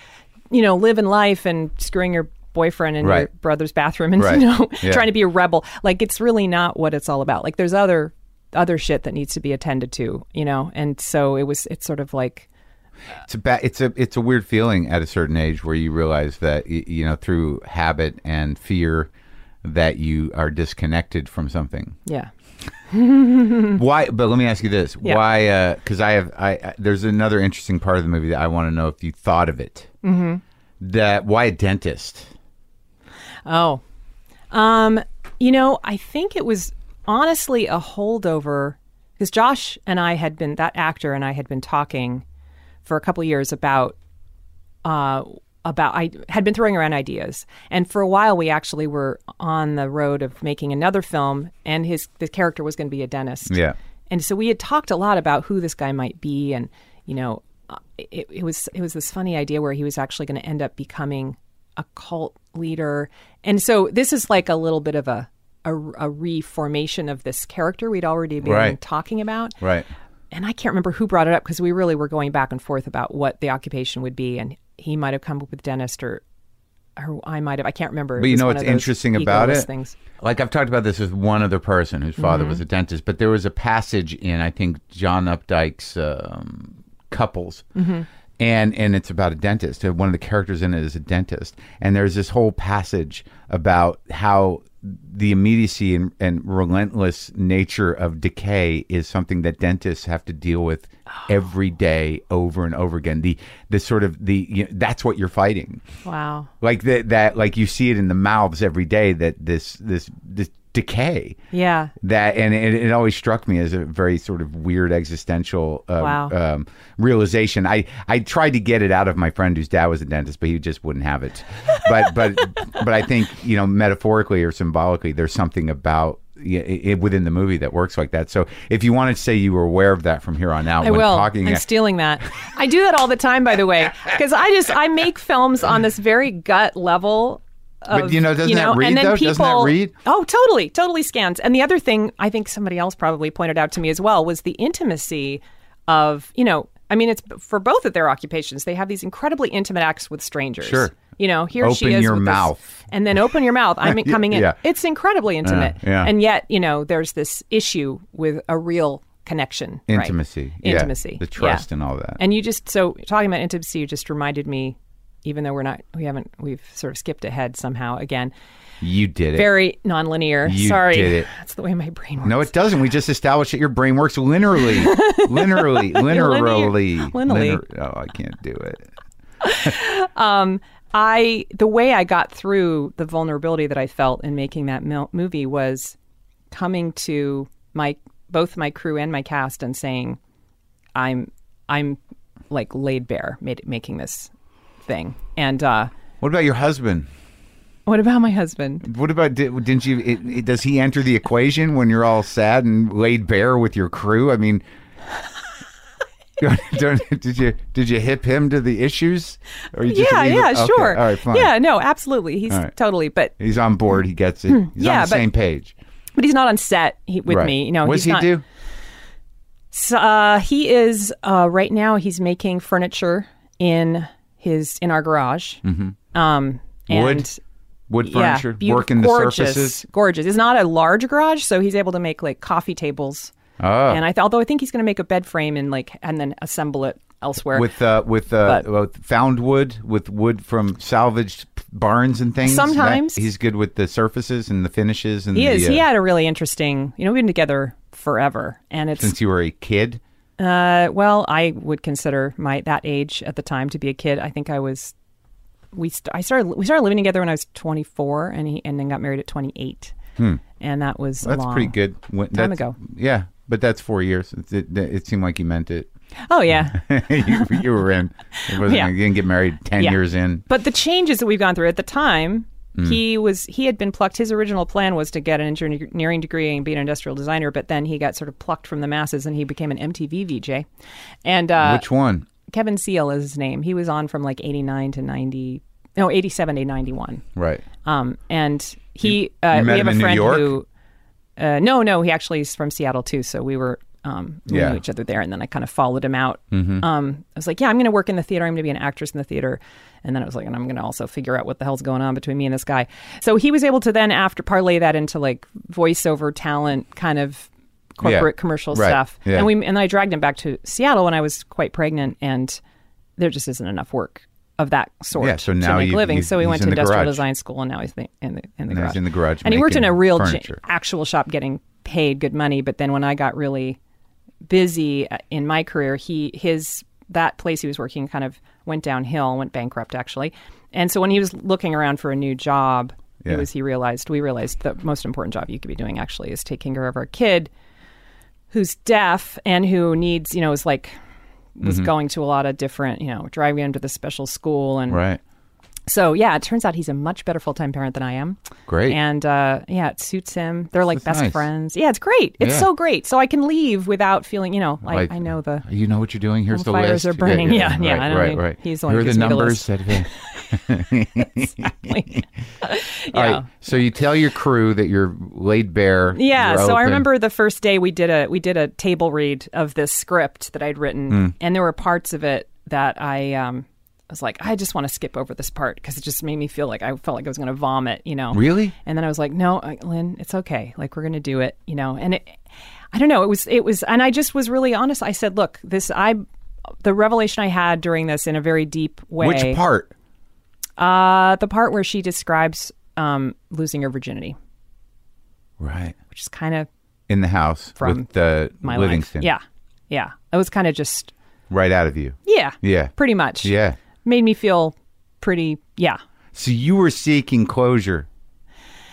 you know living life and screwing your boyfriend in your brother's bathroom and Right. you know Yeah. trying to be a rebel. Like it's really not what it's all about. Like there's other other shit that needs to be attended to, you know. And so it was. It's sort of like It's a ba- it's a it's a weird feeling at a certain age where you realize that you know through habit and fear that you are disconnected from something. yeah. Why? But let me ask you this: Yeah. Why? Uh, because I have I, I there's another interesting part of the movie that I want to know if you thought of it. Mm-hmm. That why a dentist? Oh, um, you know, I think it was honestly a holdover because Josh and I had been that actor and I had been talking for a couple years about uh, about I had been throwing around ideas, and for a while we actually were on the road of making another film, and his the character was going to be a dentist. Yeah. And so we had talked a lot about who this guy might be, and you know, it, it was it was this funny idea where he was actually going to end up becoming a cult leader, and so this is like a little bit of a a, a reformation of this character we'd already been Right. talking about. Right. And I can't remember who brought it up because we really were going back and forth about what the occupation would be, and he might have come up with dentist or. Or I might have. I can't remember. But you know what's interesting about it? Things. Like I've talked about this with one other person whose father Mm-hmm. was a dentist, but there was a passage in I think John Updike's um, Couples, Mm-hmm. and and it's about a dentist. One of the characters in it is a dentist, and there's this whole passage about how the immediacy and, and relentless nature of decay is something that dentists have to deal with every day over and over again. The the sort of the you know, that's what you're fighting Wow. like that that like you see it in the mouths every day that this this this decay Yeah. that and it, it always struck me as a very sort of weird existential um, Wow. um, realization i i tried to get it out of my friend whose dad was a dentist but he just wouldn't have it but but but i think you know metaphorically or symbolically there's something about it, it- within the movie that works like that. So, if you wanted to say you were aware of that from here on out, I will. talking, I'm stealing that. I do that all the time, by the way, because I just I make films on this very gut level. Of, But, you know, doesn't that read, and then though? people, Doesn't that read? Oh, totally, totally scans. And the other thing I think somebody else probably pointed out to me as well was the intimacy of you know. I mean, it's for both of their occupations. They have these incredibly intimate acts with strangers. Sure. You know, here she Open is your with this- mouth. and then open your mouth. I'm coming in. Yeah. It's incredibly uh, intimate. yeah. And yet, you know, there's this issue with a real connection. right? intimacy, yeah, Intimacy. the yeah. trust, and all that. And you just so talking about intimacy, you just reminded me, even though we're not, we haven't, we've sort of skipped ahead somehow again. you did it. Very nonlinear. You Sorry, did it. that's the way my brain works. No, it doesn't. We just established that your brain works linearly. linearly. Linearly. Linear- linearly. Linear- oh, I can't do it. Um, I the way I got through the vulnerability that I felt in making that mil- movie was coming to my both my crew and my cast and saying, "I'm I'm like laid bare made, making this thing." And uh, What about your husband? what about my husband? What about did, didn't you? It, it- does he enter the equation when you're all sad and laid bare with your crew? I mean, did you did you hip him to the issues? Or you just yeah, yeah, okay, sure. All right, fine. Yeah, no, absolutely. He's right. totally, but He's on board. He gets it. He's. Yeah, on the but- same page. but he's not on set he, with right. me. You know, what does he not, do? So, uh, he is uh, right now. He's making furniture in his in our garage. Mm-hmm. Um, and Wood? Wood yeah, furniture, beautiful- working the gorgeous, surfaces. Gorgeous. It's not a large garage, so he's able to make like coffee tables. Oh, And I, th- although I think he's going to make a bed frame and like and then assemble it elsewhere. with uh, with uh, But- found wood, with wood from salvaged barns and things. That- Sometimes. he's good with the surfaces and the finishes. And he the, is. uh, He had a really interesting. You know, we've been together forever, and it's since you were a kid. Uh, well, I would consider my that age at the time to be a kid. I think I was. We st- I started we started living together when I was 24, and he and then got married at 28, and that was a Hmm. That's pretty good. When, time ago. Yeah, but that's four years. It, it, it seemed like you meant it. Oh yeah, you, you were in. It wasn't, Yeah. You didn't get married ten Yeah. years in. but the changes that we've gone through at the time. Hmm. He was he had been plucked. His original plan was to get an engineering degree and be an industrial designer, but then he got sort of plucked from the masses and he became an MTV VJ. And uh, Which one? Kevin Seal is his name. He was on from like 89 to 90, no 87 to 91. Right. Um, and he, uh, you met we him have a in New friend York? who, uh, no, no, he actually is from Seattle too. So we were Um, we Yeah. knew each other there, and then I kind of followed him out. Um, I was like, "Yeah, I'm going to work in the theater. I'm going to be an actress in the theater." And then I was like, "And I'm going to also figure out what the hell's going on between me and this guy." So he was able to then, after parlay that into like voiceover talent, kind of corporate commercial Right. stuff. Yeah. And we and then I dragged him back to Seattle when I was quite pregnant, and there just isn't enough work of that sort Yeah, so now to make a living. so we went to industrial garage. design school, and now he's the, in the in the garage. in the garage and he worked in a real j- actual shop, getting paid good money. But then when I got really busy uh, in my career, he his that place he was working kind of went downhill, went bankrupt actually. And so when he was looking around for a new job, Yeah. it was he realized we realized the most important job you could be doing actually is taking care of our kid who's deaf and who needs, you know, is like was Mm-hmm. going to a lot of different, you know, driving him to the special school and Right. So yeah, it turns out he's a much better full time parent than I am. Great. And uh, yeah, it suits him. They're like That's best nice. friends. Yeah, it's great. It's Yeah. so great. So I can leave without feeling, you know, like, Like, I know the You know what you're doing. Here's the fires list. are burning. Yeah, yeah, Right, I don't right, right. he's the one Here are the the numbers. list. that- yeah. All right. So you tell your crew that you're laid bare. Yeah, so I remember the first day we did a we did a table read of this script that I'd written, Hmm. and there were parts of it that I um was like, I just want to skip over this part because it just made me feel like I felt like I was going to vomit, you know. Really? And then I was like, no, Lynn, it's okay. Like we're going to do it, you know. And it, I don't know, it was it was, and I just was really honest. I said, look, this I, the revelation I had during this in a very deep way. Which part? Uh, the part where she describes um losing her virginity, Right. which is kind of In the house From with the my Livingston. life. Yeah, yeah. It was kind of just Right out of you. yeah, Yeah. pretty much. Yeah. Made me feel pretty yeah, So you were seeking closure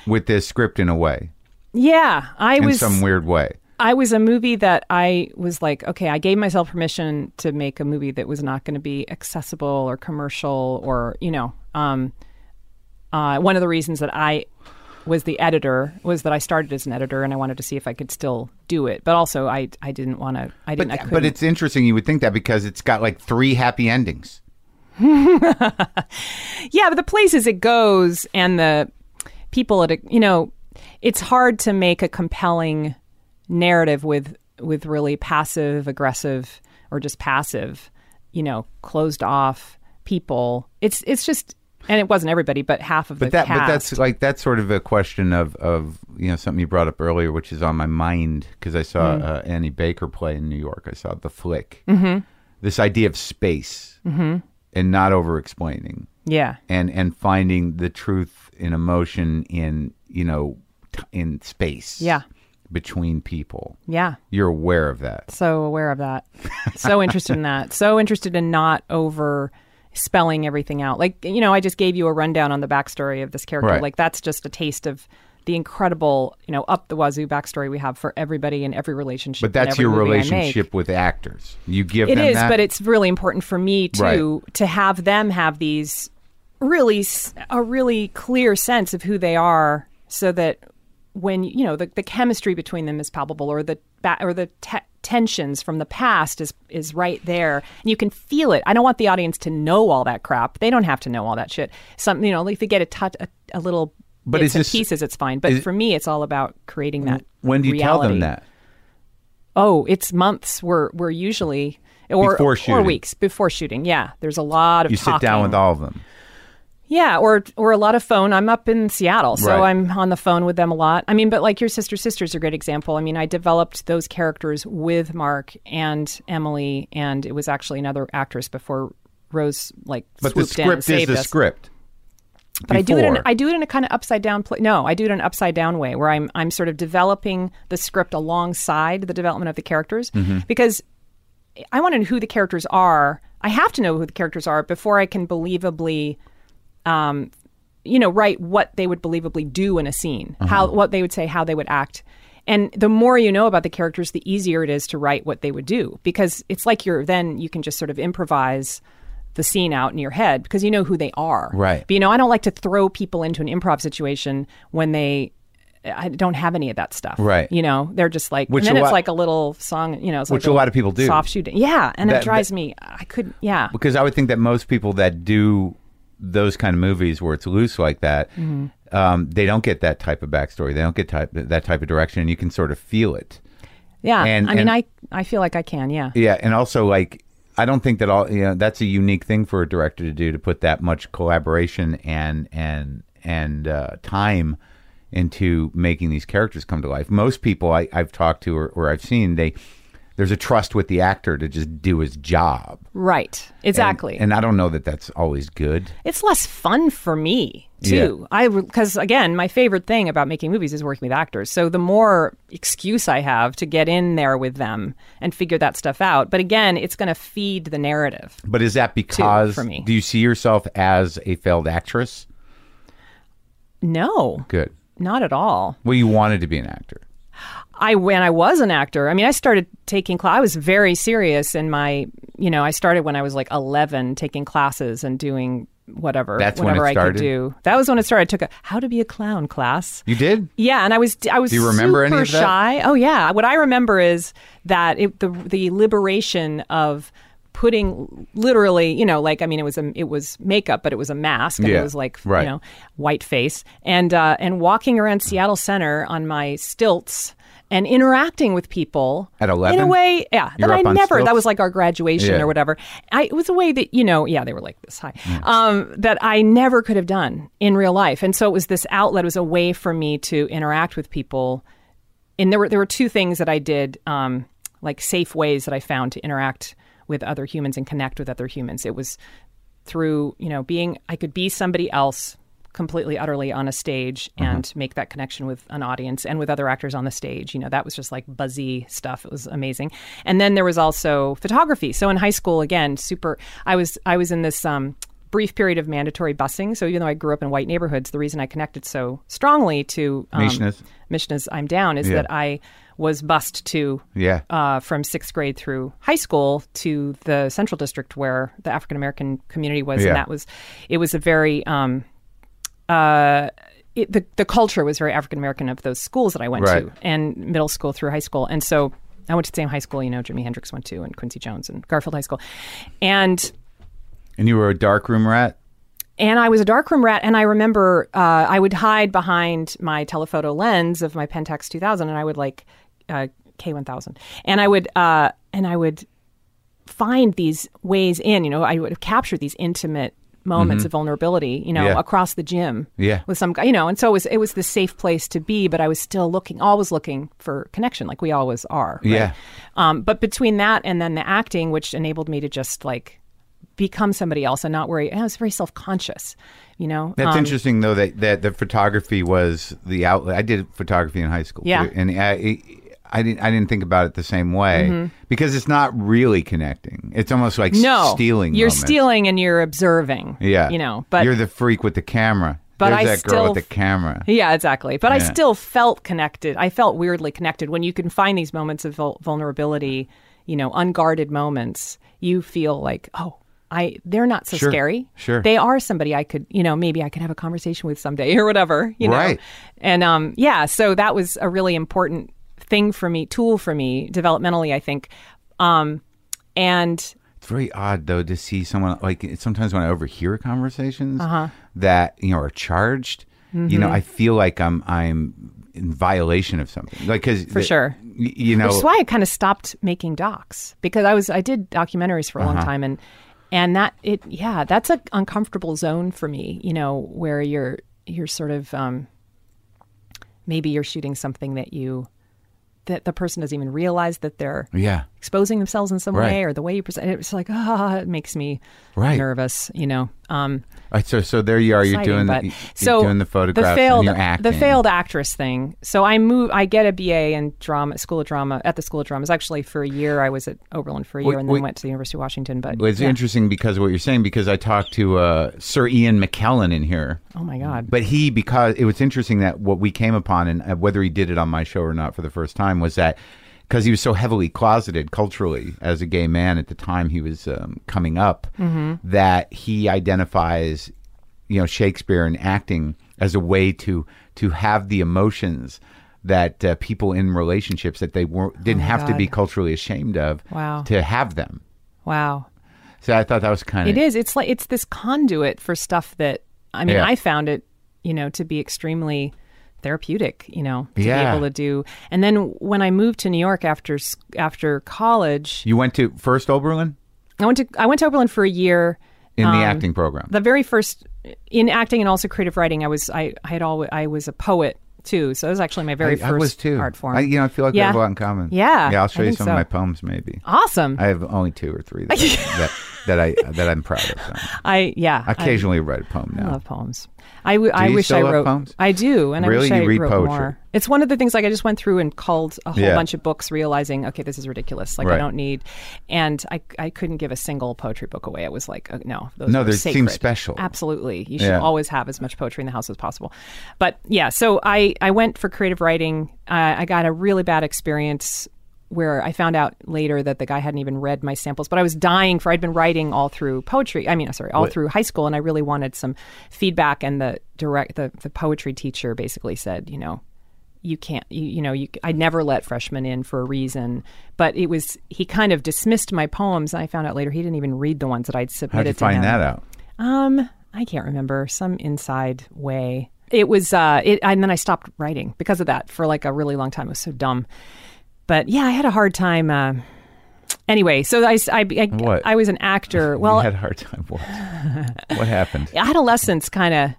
with this script in a way, yeah. I in was some weird way. I was a movie that I was like, okay, I gave myself permission to make a movie that was not going to be accessible or commercial or you know. Um, uh, one of the reasons that I was the editor was that I started as an editor and I wanted to see if I could still do it, but also I I didn't want to. I didn't. I But, couldn't. but it's interesting you would think that because it's got like three happy endings. Yeah, but the places it goes and the people at it, you know, it's hard to make a compelling narrative with with really passive aggressive or just passive, you know, closed off people. It's it's just and it wasn't everybody, but half of But the that cast. but that's like that's sort of a question of of you know something you brought up earlier, which is on my mind because I saw Mm. uh, Annie Baker play in New York. I saw the flick. Mm-hmm. This idea of space Mm-hmm. And not over explaining. yeah. and and finding the truth in emotion in you know t- in space Yeah. between people Yeah. you're aware of that so aware of that so interested in that so interested in not over spelling everything out like you know i just gave you a rundown on the backstory of this character Right. like that's just a taste of the incredible you know up the wazoo backstory we have for everybody in every relationship but that's your movie I make. relationship with actors you give It is, that but it's really important for me too to have them have these really a really clear sense of who they are, so that when you know the, the chemistry between them is palpable, or the or the te- tensions from the past is is right there, and you can feel it. I don't want the audience to know all that crap. They don't have to know all that shit. Some you know, if they get a touch a, a little. But bits is and this- pieces, it's fine. But is- for me, it's all about creating that. when do you tell them reality. that Oh, it's months. We're we're usually or Before or shooting. weeks before shooting. Yeah, there's a lot of you talking. sit down with all of them Yeah, or or a lot of phone. I'm up in Seattle, so Right. I'm on the phone with them a lot. I mean, but like your sister sisters are a great example. I mean, I developed those characters with Mark and Emily, and it was actually another actress before Rose like but the in script is the us. script But I do it in I do it in a kind of upside down pla No, I do it in an upside down way where I'm I'm sort of developing the script alongside the development of the characters Mm-hmm. because I want to know who the characters are. I have to know who the characters are before I can believably um you know write what they would believably do in a scene. Uh-huh. How what they would say, how they would act. And the more you know about the characters, the easier it is to write what they would do because it's like you're then you can just sort of improvise the scene out in your head because you know who they are. Right. But you know, I don't like to throw people into an improv situation when they I don't have any of that stuff. Right. You know, they're just like Which and then a it's like a little song, you know, Which like a lot of people do. Soft shooting. Yeah, and That- it drives me I could yeah. because I would think that most people that do those kind of movies where it's loose like that, Mm-hmm. um, they don't get that type of backstory. They don't get type that type of direction, and you can sort of feel it. Yeah. And- I mean, and- I I feel like I can. Yeah. Yeah, and also like I don't think that all you know that's a unique thing for a director to do to put that much collaboration and and and uh, time into making these characters come to life. Most people I, I've talked to or, or I've seen they there's a trust with the actor to just do his job. Right. Exactly. And, I don't know that that's always good. it's less fun for me too. I because again, my favorite thing about making movies is working with actors. So the more excuse I have to get in there with them and figure that stuff out. But again, it's going to feed the narrative. But is that because for me. do you see yourself as a failed actress? No, Good. not at all. Well, you wanted to be an actor. I when I was an actor, I mean, I started taking class. I was very serious in my, you know, I started when I was like 11 taking classes and doing whatever That's when whatever I could do. That was when it started. I took a how to be a clown class. You did? Yeah, and I was I was Do you remember super any of that? shy. Oh yeah, what I remember is that it, the the liberation of putting literally, you know, like I mean, it was a it was makeup, but it was a mask, and Yeah, it was like right. you know white face, and uh, and walking around Seattle Center on my stilts. And interacting with people At in a way, yeah, You're that I never. That was like our graduation Yeah. or whatever. I, it was a way that you know, yeah, they were like this high, um, that I never could have done in real life. And so it was this outlet. It was a way for me to interact with people. And there were there were two things that I did, um, like safe ways that I found to interact with other humans and connect with other humans. It was through you know being I could be somebody else completely utterly on a stage and make that connection with an audience and with other actors on the stage you know that was just like buzzy stuff it was amazing and then there was also photography so in high school again super i was i was in this um brief period of mandatory busing so even though i grew up in white neighborhoods the reason i connected so strongly to um, Mishna's? Mishna's i'm down is Yeah. that i was bused to Yeah. uh, from sixth grade through high school to the central district where the African American community was, Yeah. and that was it was a very um, uh, it, the the culture was very African American of those schools that I went Right. to, and middle school through high school, and so I went to the same high school you know Jimi Hendrix went to, and Quincy Jones, and Garfield High School, and And you were a darkroom rat? and I was a darkroom rat, and I remember uh, I would hide behind my telephoto lens of my Pentax 2000, and I would like uh, K1000, and I would uh, and I would find these ways in. You know, I would capture these intimate moments of vulnerability. You know, Mm-hmm. Yeah. across the gym. Yeah. with some guy. You know, and so it was it was the safe place to be, but I was still looking, always looking for connection, like we always are. right? Yeah. Um, but between that and then the acting, which enabled me to just like become somebody else and not worry. I was very self conscious, you know. That's Um, interesting, though, that, that the photography was the outlet. I did photography in high school, Yeah. and I, I didn't. I didn't think about it the same way because it's not really connecting. It's almost like Mm-hmm. no stealing. You're moments. stealing and you're observing. Yeah, you know. But you're the freak with the camera. But There's I that girl still- with the camera. Yeah, exactly. But I still felt connected. I felt weirdly connected when you can find these moments of vul- vulnerability, you know, unguarded moments. You feel like, oh, I they're not so Sure, scary. sure. They are somebody I could, you know, maybe I could have a conversation with someday or whatever, you know. Right. And um yeah, so that was a really important thing for me, tool for me developmentally, I think. Um and It's very odd though to see someone like sometimes when I overhear conversations Uh-huh. that you know are charged. You Mm-hmm. know, I feel like I'm I'm in violation of something. Like because For sure. You know, Which is why I kind of stopped making docs because I was I did documentaries for a Uh-huh. long time and and that it yeah that's an uncomfortable zone for me you know where you're you're sort of um, maybe you're shooting something that you that the person doesn't even realize that they're yeah. exposing themselves in some Right. way or the way you present it's like ah it makes me Right. nervous you know um right, so so there you are. You're doing but the, you're so doing the photographs failed, and you're acting. The failed actress thing. So I move. I get a BA in drama, School of Drama at the School of Drama. It's actually for a year. I was at Oberlin for a year, Wait, and then wait. went to the University of Washington. But it's yeah. interesting because of what you're saying. Because I talked to uh, Sir Ian McKellen in here, oh my god, but he because it was interesting that what we came upon and uh, whether he did it on my show or not for the first time was that because he was so heavily closeted culturally as a gay man at the time he was um, coming up Mm-hmm. that he identifies you know Shakespeare and acting as a way to to have the emotions that uh, people in relationships that they weren't didn't Oh have to be culturally ashamed of Wow. to have them. wow. So I thought that was kind of It is. It's like it's this conduit for stuff that I mean. Yeah. I found it, you know, to be extremely therapeutic, you know, to Yeah. be able to do. And then when I moved to New York after after college, You went to first Oberlin I went to I went to Oberlin for a year. in the Um, acting program. The very first in acting and also creative writing, I was I, I had all I was a poet too, so that was actually my very I, I first was too. art form. I, you know, I feel like we have a lot in common. Yeah, yeah. I'll show I you some so. of my poems, maybe. awesome. I have only two or three that, that, that I that I'm proud of. So. I yeah. I- Occasionally write a poem I now. love poems. I, w- I wish I wrote. poems? I do, and Really? I wish You I read wrote poetry? more. It's one of the things like I just went through and culled a whole Yeah. bunch of books, realizing okay, this is ridiculous. Like Right. I don't need, and I I couldn't give a single poetry book away. It was like uh, no, those No, they seem special. Absolutely, you should Yeah. always have as much poetry in the house as possible. But yeah, so I I went for creative writing. Uh, I got a really bad experience where I found out later that the guy hadn't even read my samples, but I was dying for I'd been writing all through poetry. I mean, sorry, all through high school, and I really wanted some feedback. And the direct the, the poetry teacher basically said, you know, you can't, you, you know, you I never let freshmen in for a reason. But it was he kind of dismissed my poems, and I found out later he didn't even read the ones that I'd submitted. How'd you to find him. that out? Um, I can't remember some inside way. It was, uh, it, and then I stopped writing because of that for like a really long time. It was so dumb. But yeah, I had a hard time. Uh, anyway, so I, I, I? I was an actor. you Well, had a hard time. What? what happened? adolescence kind of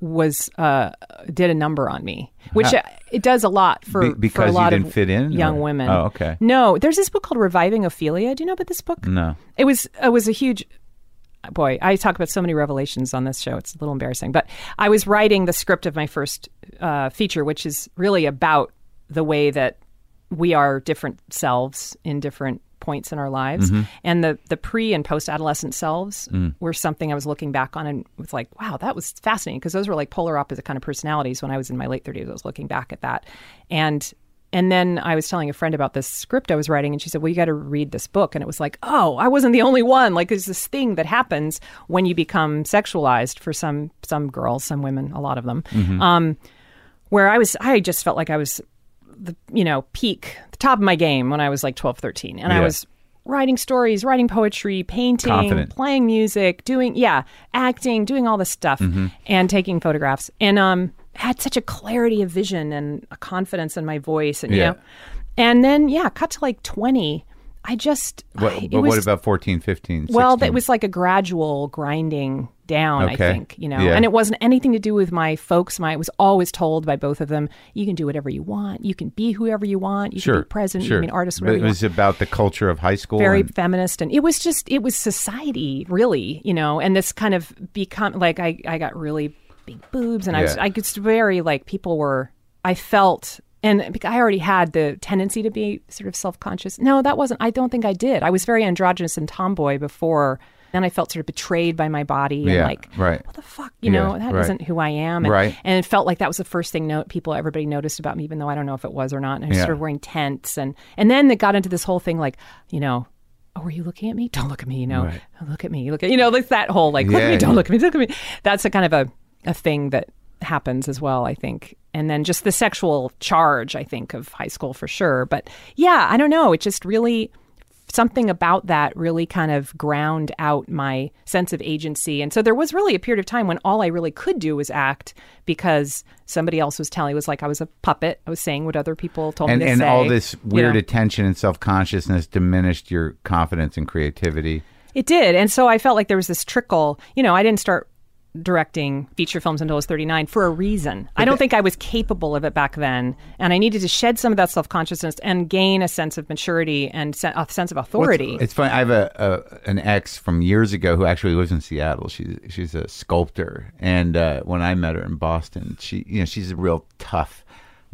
was uh, did a number on me, which uh, it does a lot for Be- for a because you lot didn't of fit in, young or- women. Oh, okay. No, there's this book called Reviving Ophelia. Do you know about this book? No. it was it was a huge boy i talk about so many revelations on this show it's a little embarrassing but i was writing the script of my first uh, feature which is really about the way that we are different selves in different points in our lives. Mm-hmm. And the the pre and post adolescent selves mm. were something i was looking back on and was like wow that was fascinating. Because those were like polar opposite kind of personalities when i was in my late 30s i was looking back at that. And and then I was telling a friend about this script I was writing, and she said, "Well, you got to read this book." And it was like, "Oh, I wasn't the only one." Like, there's this thing that happens when you become sexualized for some some girls, some women, a lot of them. Mm-hmm. Um, where I was, I just felt like I was, the you know, peak, the top of my game when I was like 12, 13, and I was writing stories, writing poetry, painting, Confident. playing music, doing yeah, acting, doing all this stuff, Mm-hmm. and taking photographs, and um, had such a clarity of vision and a confidence in my voice, and you Yeah. know, and then yeah, cut to like twenty. I just What, I- was, what about 14, 15, 16? well, that was like a gradual grinding down, I think, you know. Yeah. And it wasn't anything to do with my folks. My I was always told by both of them, you can do whatever you want. You can be whoever you want. You sure, can be president, sure. you can be an artist, But whatever it you want was about the culture of high school. very and- feminist and it was just it was society really you know and this kind of become like i i got really big boobs and i was i was very like people were i felt and i already had the tendency to be sort of self-conscious no that wasn't i don't think i did i was very androgynous and tomboy before then i felt sort of betrayed by my body and like right. what the fuck you Yeah, know that right. not who i am and, Right. and it felt like that was the first thing no, people everybody noticed about me even though i don't know if it was or not and i was Yeah. started wearing tents and and then it got into this whole thing like you know oh, were you looking at me? Don't look at me, you know. Right. Oh, Look at me. Look at you know, like that whole like look at me, don't yeah. look at me, look at me. That's a kind of a, a thing that happens as well, I think. And then just the sexual charge, I think, of high school for sure. But yeah, I don't know. It just really something about that really kind of ground out my sense of agency. And so there was really a period of time when all I really could do was act because somebody else was telling. It was like I was a puppet. I was saying what other people told and me to and say. all this you weird know. attention and self consciousness diminished your confidence and creativity. It did. And so I felt like there was this trickle. You know, I didn't start directing feature films until I was 39 for a reason. I don't think I was capable of it back then. And I needed to shed some of that self consciousness and gain a sense of maturity and a sense of authority. It's funny. I have a, a an ex from years ago who actually lives in Seattle. She's she's a sculptor, and uh, when I met her in Boston, she you know she's a real tough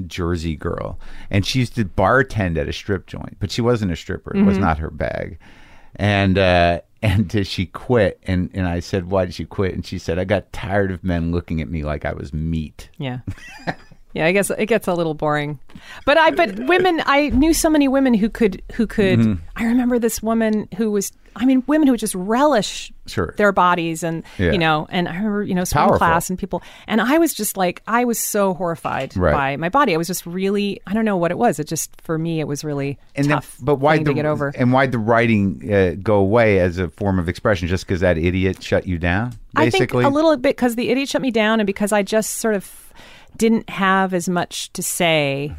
Jersey girl, and she used to bartend at a strip joint, but she wasn't a stripper. It was Mm-hmm. not her bag, and. uh and uh, she quit, and, and I said, "Why did she quit?" And she said, "I got tired of men looking at me like I was meat." Yeah. Yeah, I guess it gets a little boring. But I but women I knew so many women who could who could Mm-hmm. I remember this woman who was I mean women who would just relish Sure. their bodies and Yeah. you know and I remember you know swim Powerful. class and people and I was just like I was so horrified Right. by my body. I was just really I don't know what it was. It just for me it was really and then- tough but why the get over. and why the writing uh, go away as a form of expression just because that idiot shut you down I think basically a little bit because the idiot shut me down and because I just sort of didn't have as much to say.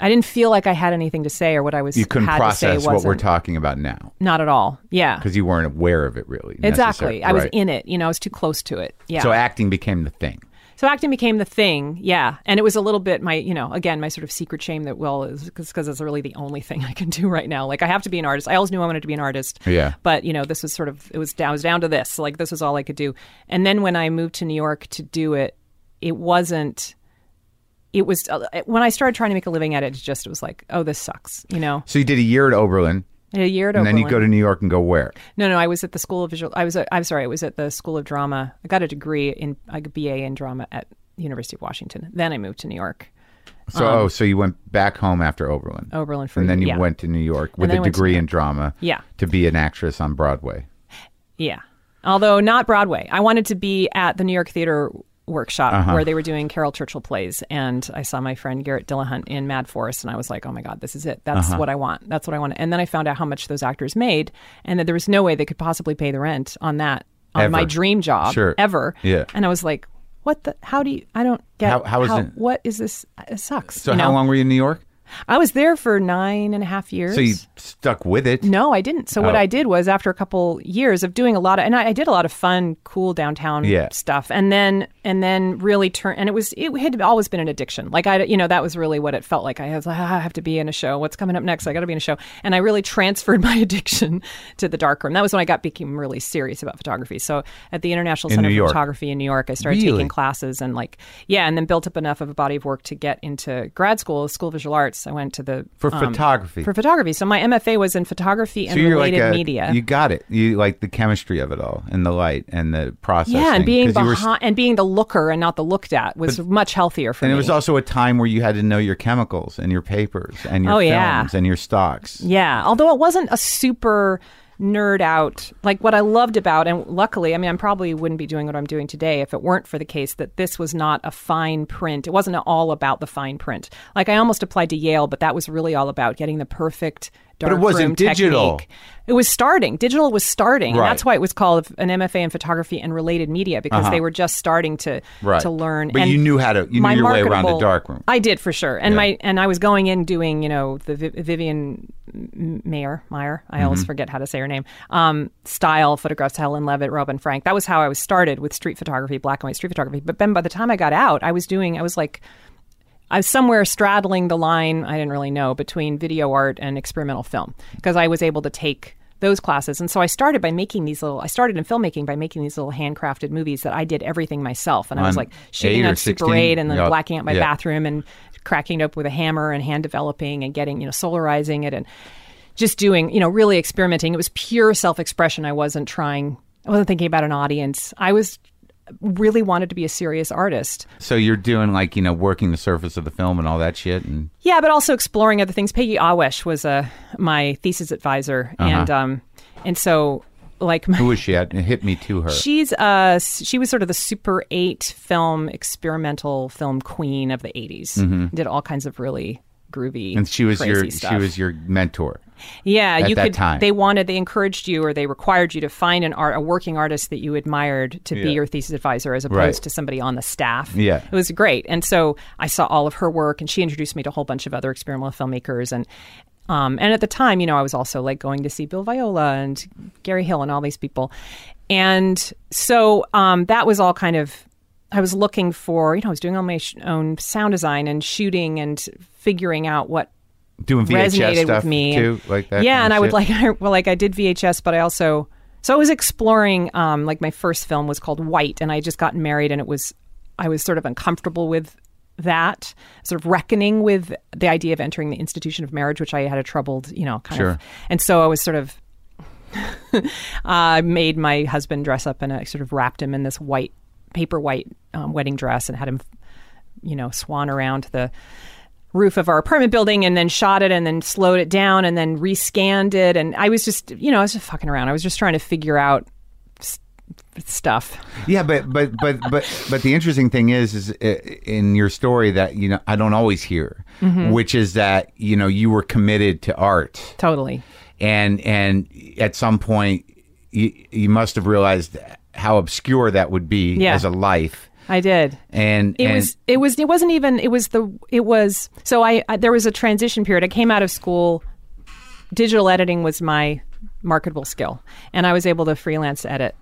I didn't feel like I had anything to say or what I was You couldn't had to process what we're talking about now Not at all. Yeah. because you weren't aware of it really. Exactly. I was Right. in it. You know, I was too close to it. Yeah. So acting became the thing. So acting became the thing, yeah, and it was a little bit my, you know, again my sort of secret shame that well is because it's really the only thing I can do right now. Like I have to be an artist. I always knew I wanted to be an artist. Yeah. But you know, this was sort of it was down, I was down to this. Like this was all I could do. And then when I moved to New York to do it, it wasn't. It was uh, when I started trying to make a living at it. It just it was like, oh, this sucks. You know, So you did a year at Oberlin, a year at and then you go to New York and go where? No, no, I was at the School of Visual. I was. At, I'm sorry, I was at the School of Drama. I got a degree in I got a BA in drama at University of Washington. Then I moved to New York, So oh, so you went back home after Oberlin. Oberlin for and then you yeah. went to New York with a went to degree in drama. Yeah. To be an actress on Broadway. Yeah. Although not Broadway. I wanted to be at the New York Theater Workshop Uh-huh. where they were doing Caryl Churchill plays. And I saw my friend Garrett Dillahunt in Mad Forest. And I was like, oh my God, this is it. That's Uh-huh. what I want. That's what I want. And then I found out how much those actors made and that there was no way they could possibly pay the rent on that, on my dream job Sure. ever. Yeah. And I was like, what the, how do you, I don't get, How- how is it- what is this? It sucks. So you how long were you in New York? I was there for nine and a half years. So you stuck with it. No, I didn't. So what Oh. I did was after a couple years of doing a lot of, and I, I did a lot of fun, cool downtown Yeah. stuff, and then and then really turn, and it was it had always been an addiction. Like I, you know, that was really what it felt like. I was like, ah, I have to be in a show. What's coming up next? I got to be in a show, and I really transferred my addiction to the darkroom. That was when I got became really serious about photography. So at the International In Center for Photography in New York, I started Really? taking classes and like yeah, and then built up enough of a body of work to get into grad school, School of Visual Arts. I went to the For um, photography. for photography. So my MFA was in photography and so you're like related a, media. You got it. You like the chemistry of it all and the light and the process. yeah, and being you were- behind and being the looker and not the looked at was much healthier for and me. And it was also a time where you had to know your chemicals and your papers and your Oh, films yeah. and your stocks. Yeah, although it wasn't a super nerd out like what I loved about and luckily I mean I probably wouldn't be doing what I'm doing today if it weren't for the case that this was not a fine print. It wasn't all about the fine print. Like I almost applied to Yale, but that was really all about getting the perfect But it wasn't digital. technique. It was starting. Digital was starting. Right. And that's why it was called an MFA in photography and related media because they were just starting to Uh-huh. Right. to learn. But and you knew how to- you knew your way around a marketable- darkroom. I did for sure. And Yeah. my and I was going in doing, you know, the Vi- Vivian Mayer, Meyer, I Mm-hmm. always forget how to say her name. Um, style photographs, Helen Levitt, Robin Frank. That was how I was started with street photography, black and white street photography. But then by the time I got out, I was doing, I was like, I was somewhere straddling the line, I didn't really know, between video art and experimental film because I was able to take those classes. And so I started by making these little, I started in filmmaking by making these little handcrafted movies that I did everything myself. And I was like shooting on Super 16? 8 and then Yeah. blacking out my Yeah. bathroom and cracking it up with a hammer and hand developing and getting, you know, solarizing it and just doing, you know, really experimenting. It was pure self expression. I wasn't trying, I wasn't thinking about an audience. I was really wanted to be a serious artist. So you're doing like you know working the surface of the film and all that shit and Yeah, but also exploring other things. Peggy Ahwesh was uh, my thesis advisor, and um, and so like my, who was she? At? Hit me to her. she's uh she was sort of the Super Eight film experimental film queen of the 80s Did all kinds of really groovy and she was your stuff. she was your mentor. Yeah, at you that could. time. They wanted, they encouraged you, or they required you to find an art, a working artist that you admired to Yeah. be your thesis advisor, as opposed Right. to somebody on the staff. Yeah. it was great. And so I saw all of her work, and she introduced me to a whole bunch of other experimental filmmakers. And um, and at the time, you know, I was also like going to see Bill Viola and Gary Hill and all these people. And so um, that was all kind of. I was looking for, you know, I was doing all my sh- own sound design and shooting and figuring out what Doing VHS resonated stuff with me. too, like that. Yeah, and I would like well, like I did VHS, but I also so I was exploring. Um, like my first film was called White, and I just gotten married, and it was I was sort of uncomfortable with that, sort of reckoning with the idea of entering the institution of marriage, which I had a troubled, you know, kind Sure. of, and so I was sort of. I made my husband dress up and I sort of wrapped him in this white paper white um, wedding dress and had him, you know, swan around the roof of our apartment building and then shot it and then slowed it down and then rescanned it. And I was just you know I was just fucking around. I was just trying to figure out s- stuff. Yeah, but but but but but the interesting thing is, is uh, in your story that you know I don't always hear, Mm-hmm. which is that you know you were committed to art, totally. And and at some point you you must have realized how obscure that would be Yeah. as a life. I did. And It and, was. It was. It wasn't even. It was the. It was. So I, I. There was a transition period. I came out of school. Digital editing was my marketable skill, and I was able to freelance edit.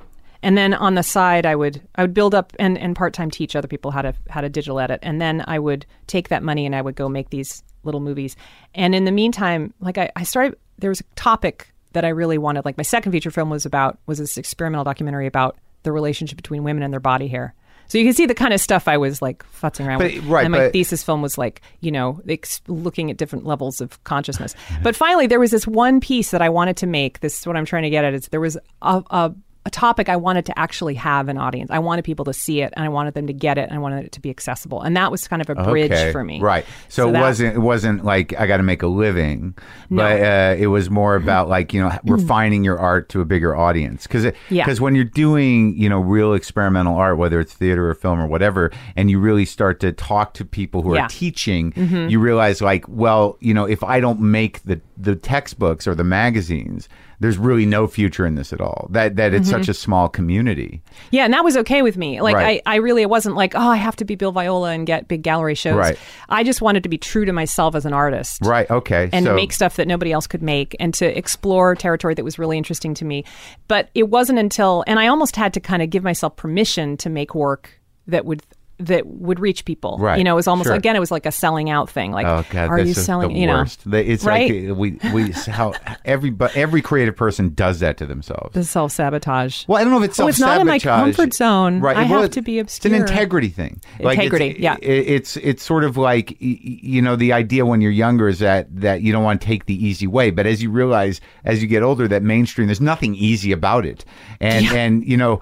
And then on the side, I would I would build up and, and part time teach other people how to how to digital edit, and then I would take that money and I would go make these little movies. And in the meantime, like I, I started, there was a topic that I really wanted. Like my second feature film was about was this experimental documentary about the relationship between women and their body hair. So you can see the kind of stuff I was like futzing around But- with. right, and my but- thesis film was like, you know, ex- looking at different levels of consciousness. But finally, there was this one piece that I wanted to make. This is what I'm trying to get at. Is there was a, a, a topic I wanted to actually have an audience. I wanted people to see it, and I wanted them to get it, and I wanted it to be accessible. And that was kind of a bridge okay, for me. Right. So, it that- wasn't it wasn't like I got to make a living, but uh, it was more about like you know refining your art to a bigger audience because Yeah. because when you're doing you know real experimental art, whether it's theater or film or whatever, and you really start to talk to people who Yeah. are teaching, you realize like well you know if I don't make the the textbooks or the magazines. There's really no future in this at all. That that it's such mm-hmm. a small community. Yeah, and that was okay with me. Like Right. I, I really it wasn't like, oh, I have to be Bill Viola and get big gallery shows. Right. I just wanted to be true to myself as an artist. Right. Okay. and so, make stuff that nobody else could make and to explore territory that was really interesting to me. But it wasn't until and I almost had to kind of give myself permission to make work that would that would reach people. Right, You know, it was almost sure. again it was like a selling out thing. Like Oh God, are you selling you know worst. It's right? like we we how every every creative person does that to themselves. the self sabotage. Well, I don't know if it's Oh, self sabotage. it's not in my comfort zone. Right. I well, have to be It's an integrity thing. Like, it's- Integrity, yeah. it- it's it's sort of like you know the idea when you're younger is that that you don't want to take the easy way, but as you realize as you get older that mainstream there's nothing easy about it, and and you know.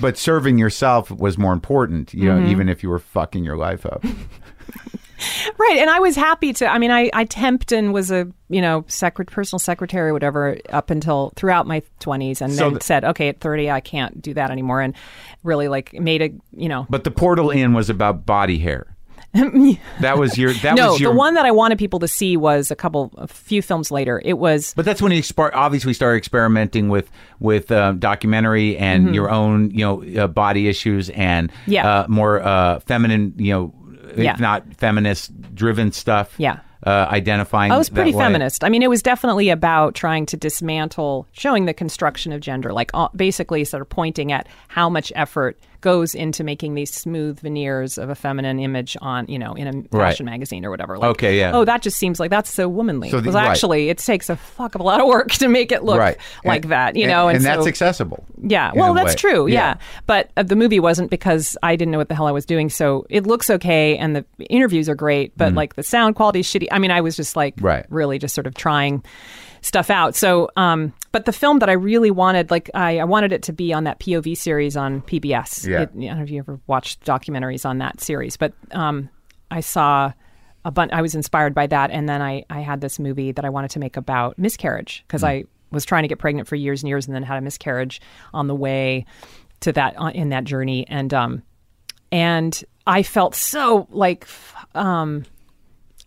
But serving yourself was more important, you Mm-hmm. know, even if you were fucking your life up. Right, and I was happy to. I mean, I, I temped and was a you know secret personal secretary or whatever up until throughout my twenties, and So then th- said, okay, at thirty, I can't do that anymore, and really like made a you know. But the portal in was about body hair. that was your. That no, was your. the one that I wanted people to see was a couple, a few films later. It was But that's when you exper- obviously started experimenting with with um, documentary and your own, you know, uh, body issues and Mm-hmm. Yeah. uh, more uh, feminine, you know, Yeah. if not feminist driven stuff. Yeah. uh, identifying. I was pretty feminist. I mean, it was definitely about trying to dismantle, showing the construction of gender, like uh, basically sort of pointing at how much effort goes into making these smooth veneers of a feminine image on, you know, in a Right. fashion magazine or whatever. Like, Okay, yeah. Oh, that just seems like that's so womanly. So the- right. actually, it takes a fuck of a lot of work to make it look right like And- that, you and, know. and, so, that's accessible. yeah, well, that's way. true. Yeah, but uh, the movie wasn't because I didn't know what the hell I was doing. So it looks okay, and the interviews are great, but like the sound quality is shitty. I mean, I was just like, really, just sort of trying stuff out. So, um, but the film that I really wanted, like, I, I wanted it to be on that POV series on PBS. Yeah. It- I don't know if you ever watched documentaries on that series, but um, I saw. A bunch. I was inspired by that, and then I, I had this movie that I wanted to make about miscarriage because Mm. I was trying to get pregnant for years and years, and then had a miscarriage on the way to that on- in that journey, and um, and I felt so like, um,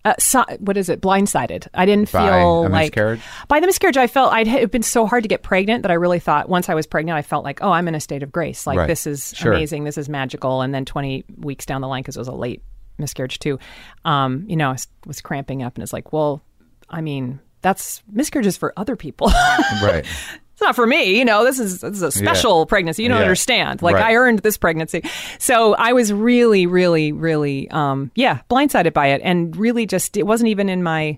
uh, so, what is it? Blindsided. I didn't By feel like miscarriage? by the miscarriage. I felt I'd it been so hard to get pregnant that I really thought once I was pregnant, I felt like, oh, I'm in a state of grace. Like Right. this is Sure. amazing. This is magical. And then 20 weeks down the line, because it was a late miscarriage too, um, you know, I was, was cramping up, and it's like, well, I mean, that's miscarriages for other people. Right. it's not for me. You know, this is this is a special pregnancy. You don't Yeah. understand. Like Right. I earned this pregnancy. So I was really, really, really, um, yeah, blindsided by it, and really just it wasn't even in my.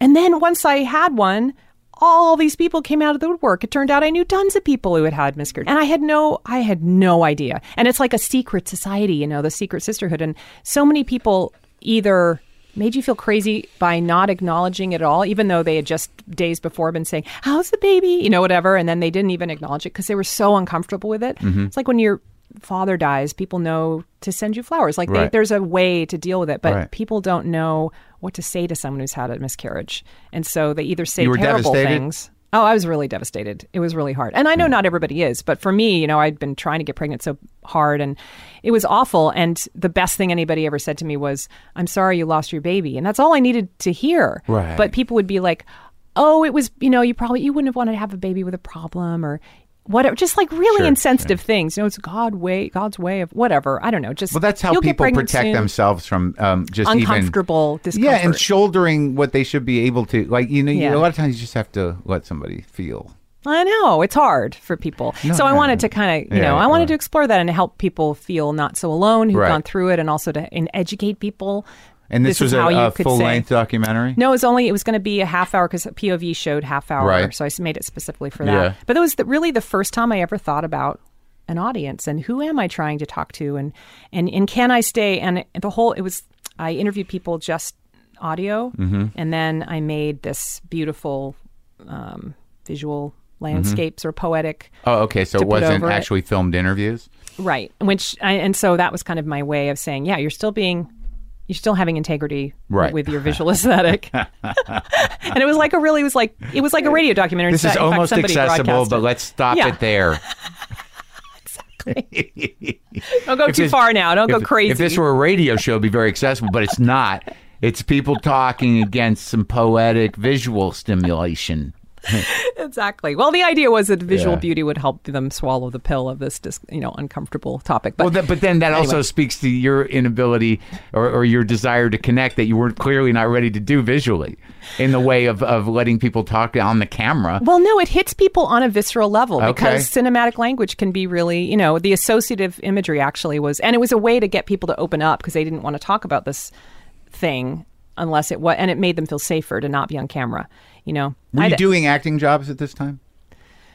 And then once I had one. All these people came out of the woodwork. It turned out I knew tons of people who had had miscarriage, and I had no, I had no idea. And it's like a secret society, you know, the secret sisterhood. And so many people either made you feel crazy by not acknowledging it at all, even though they had just days before been saying, How's the baby? You know, whatever. And then they didn't even acknowledge it because they were so uncomfortable with it. Mm-hmm. It's like when your father dies, people know to send you flowers. Like they, there's a way to deal with it, but Right. people don't know what to say to someone who's had a miscarriage. And so they either say terrible devastated? things. Oh, I was really devastated. It was really hard. And I know not everybody is, but for me, you know, I'd been trying to get pregnant so hard and it was awful. And the best thing anybody ever said to me was, I'm sorry you lost your baby. And that's all I needed to hear. Right. But people would be like, oh, it was, you know, you probably, you wouldn't have wanted to have a baby with a problem or, whatever, just like really Sure, insensitive things. You know, it's God way, God's way of whatever. I don't know. Just Well, that's how people protect soon. themselves from um, just even uncomfortable discomfort. yeah, and shouldering what they should be able to. Like you know, you- Yeah. a lot of times you just have to let somebody feel. I know it's hard for people. so I no, wanted to kind of, you Yeah, know, I wanted right. to explore that and help people feel not so alone who've Right. gone through it, and also to and educate people. And this, This was a, a full length documentary. No, it was only it was going to be a half hour because POV showed half hour, Right. so I made it specifically for that. Yeah. But it was the, really the first time I ever thought about an audience and who am I trying to talk to, and and and can I stay? And the whole it was I interviewed people just audio, Mm-hmm. and then I made this beautiful um, visual Mm-hmm. landscapes or poetic. Oh, okay. So it wasn't over it. actually filmed interviews. Right. Which I, and so that was kind of my way of saying, yeah, you're still being you're still having integrity Right. with your visual aesthetic. and it was like a really it was like it was like a radio documentary. This is fact- almost accessible, but let's stop Yeah. it there. Exactly. Don't go If too this- far now. Don't go crazy. If this were a radio show, it'd be very accessible, but it's not. It's people talking against some poetic visual stimulation. exactly. Well, the idea was that visual Yeah. beauty would help them swallow the pill of this, dis, you know, uncomfortable topic. But Well, that, but then that also speaks to your inability or, or your desire to connect that you weren't clearly not ready to do visually in the way of, of letting people talk on the camera. Well, no, it hits people on a visceral level Okay. because cinematic language can be really, you know, the associative imagery actually was, and it was a way to get people to open up because they didn't want to talk about this thing unless it was, and it made them feel safer to not be on camera, you know. Were you I'd- doing acting jobs at this time?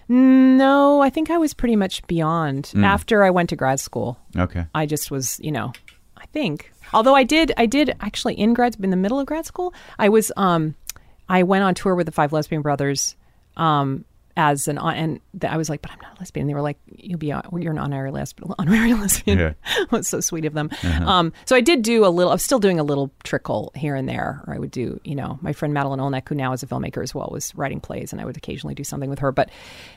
No, I think I was pretty much beyond. Mm. After I went to grad school, Okay. I just was, you know, I think. Although I did, I did actually in grad, in the middle of grad school, I was, um, I went on tour with the Five Lesbian Brothers, um, as an and I was like, but I'm not a lesbian. They were like, you'll be on, you're an honorary lesbian. Honorary lesbian. Yeah. was so sweet of them. Um, so I did do a little. I'm still doing a little trickle here and there. Or I would do, you know, my friend Madeline Olnek, who now is a filmmaker as well, was writing plays, and I would occasionally do something with her. But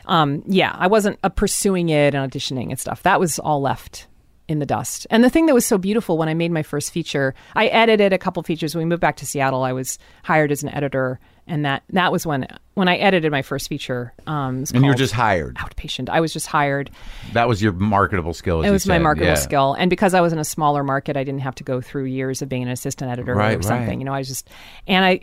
um, yeah, I wasn't uh, pursuing it and auditioning and stuff. That was all left in the dust. And the thing that was so beautiful when I made my first feature, I edited a couple features. When we moved back to Seattle, I was hired as an editor, and that that was when when I edited my first feature. Um, And you were just hired. outpatient. I was just hired. That was your marketable skill. as It was my marketable Yeah. skill, and because I was in a smaller market, I didn't have to go through years of being an assistant editor Right, or something. right. You know, I was just and I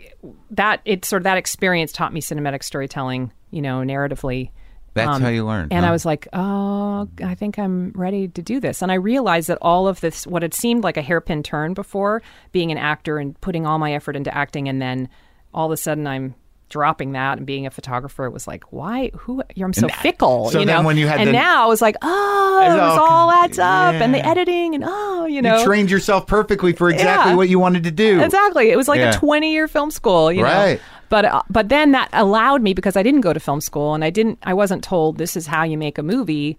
that it sort of that experience taught me cinematic storytelling. You know, narratively. That's how you learn. Um, And huh? I was like, oh, I think I'm ready to do this. And I realized that all of this, what had seemed like a hairpin turn before, being an actor and putting all my effort into acting, and then all of a sudden I'm dropping that and being a photographer, it was like, why? Who? I'm so And- fickle, so you then know. when you had and the- now I was like, oh, it was all- adds up, and the editing, and oh, you know, you trained yourself perfectly for exactly Yeah. what you wanted to do. Exactly. It was like Yeah. a 20 year film school, you Right. know. But uh, but then that allowed me because I didn't go to film school and I didn't I wasn't told this is how you make a movie.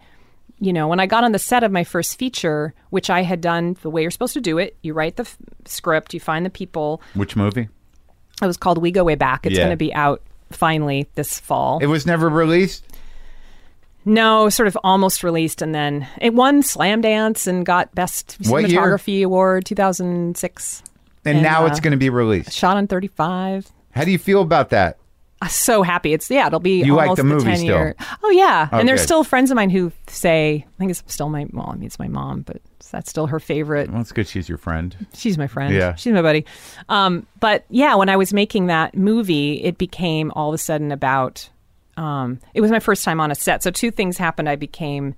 You know, when I got on the set of my first feature, which I had done the way you're supposed to do it, you write the f- script, you find the people. Which movie? It was called We Go Way Back. It's Yeah. going to be out finally this fall. It was never released. no, sort of almost released, and then it won Slamdance and got Best What year? Cinematography Award 2006. And, And, now uh, it's going to be released. Shot on 35. How do you feel about that? So happy. It's yeah, it'll be You like almost the movie 10 still? year. Oh yeah, and there's Okay. still friends of mine who say I think it's still my well, I mean it's my mom, but that's still her favorite. Well, it's good she's your friend. She's my friend. Yeah. she's my buddy. Um, but yeah, when I was making that movie, it became all of a sudden about. Um, it was my first time on a set, so two things happened. I became.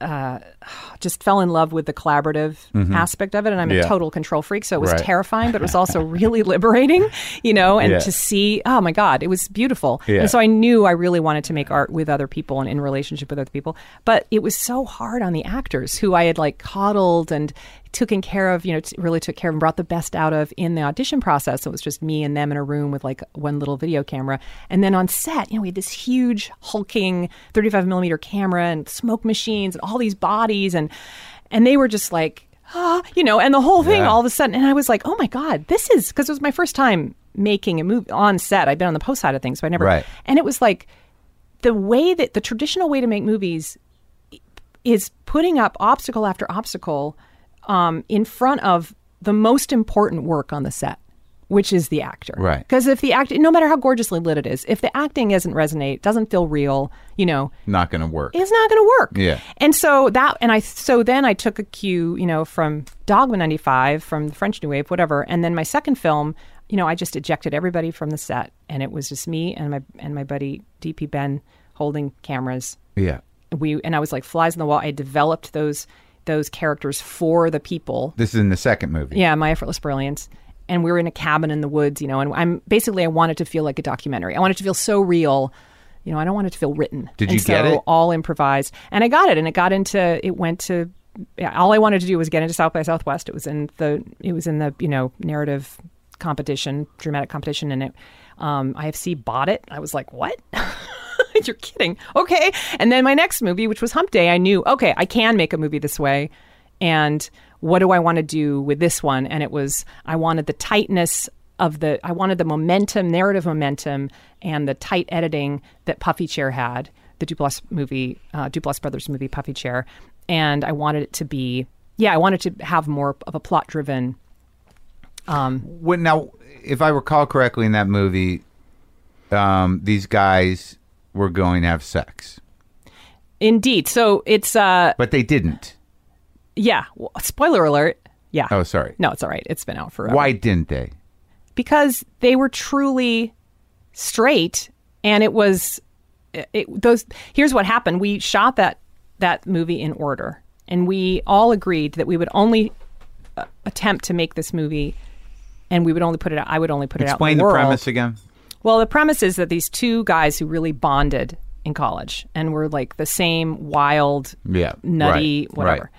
Uh, just fell in love with the collaborative aspect of it, and I'm Mm-hmm. Yeah. a total control freak, so it was Right. terrifying, but it was also really liberating, you know. And Yeah. to see, oh my god, it was beautiful. Yeah. And so I knew I really wanted to make art with other people and in relationship with other people, but it was so hard on the actors who I had like coddled and taken care of, you know, t- really took care of and brought the best out of in the audition process. It was just me and them in a room with like one little video camera. And then on set, you know, we had this huge hulking 35 millimeter camera and smoke machines and all these bodies and and they were just like, ah, you know, and the whole thing Yeah. all of a sudden and I was like, "Oh my god, this is because it was my first time making a movie on set. I've been on the post side of things, but I never Right. and it was like the way that the traditional way to make movies is putting up obstacle after obstacle um, in front of the most important work on the set. Which is the actor. Right. Because if the act, no matter how gorgeously lit it is, if the acting doesn't resonate, doesn't feel real, you know, Not going to work. it's not going to work. Yeah. And so that, and I, so then I took a cue, you know, from Dogma 95, from the French New Wave, whatever. And then my second film, you know, I just ejected everybody from the set and it was just me and my, and my buddy DP Ben holding cameras. Yeah. We, and I was like flies on the wall. I developed those, those characters for the people. This is in the second movie. Yeah, My Effortless Brilliance. And we were in a cabin in the woods, you know, and I'm basically I want it to feel like a documentary. I want it to feel so real. You know, I don't want it to feel written. Did And you get it? All improvised. And I got it and it got into it went to yeah, all I wanted to do was get into South by Southwest. It was in the it was in the, you know, narrative competition, dramatic competition and it um IFC bought it. I was like, "What?" You're kidding. Okay. And then my next movie, which was Hump Day, I knew, okay, I can make a movie this way. And what do I want to do with this one? And it was, I wanted the tightness of the, I wanted the momentum, narrative momentum, and the tight editing that Puffy Chair had, the Duplass movie, uh, Duplass Brothers movie, Puffy Chair. And I wanted it to be, yeah, I wanted to have more of a plot driven. When, now, if I recall correctly in that movie, um, these guys were going to have sex, Indeed. So it's, uh, but they didn't. Yeah, well, spoiler alert. Yeah. Oh, sorry. No, it's all right. It's been out forever. Why didn't they? because they were truly straight and it was it, those here's what happened we shot that that movie in order and we all agreed that we would only uh, attempt to make this movie and we would only put it out I would only put it out Explain the, the world. premise again. Well, the premise is that these two guys who really bonded in college and were like the same wild, Yeah, nutty, right, whatever, right.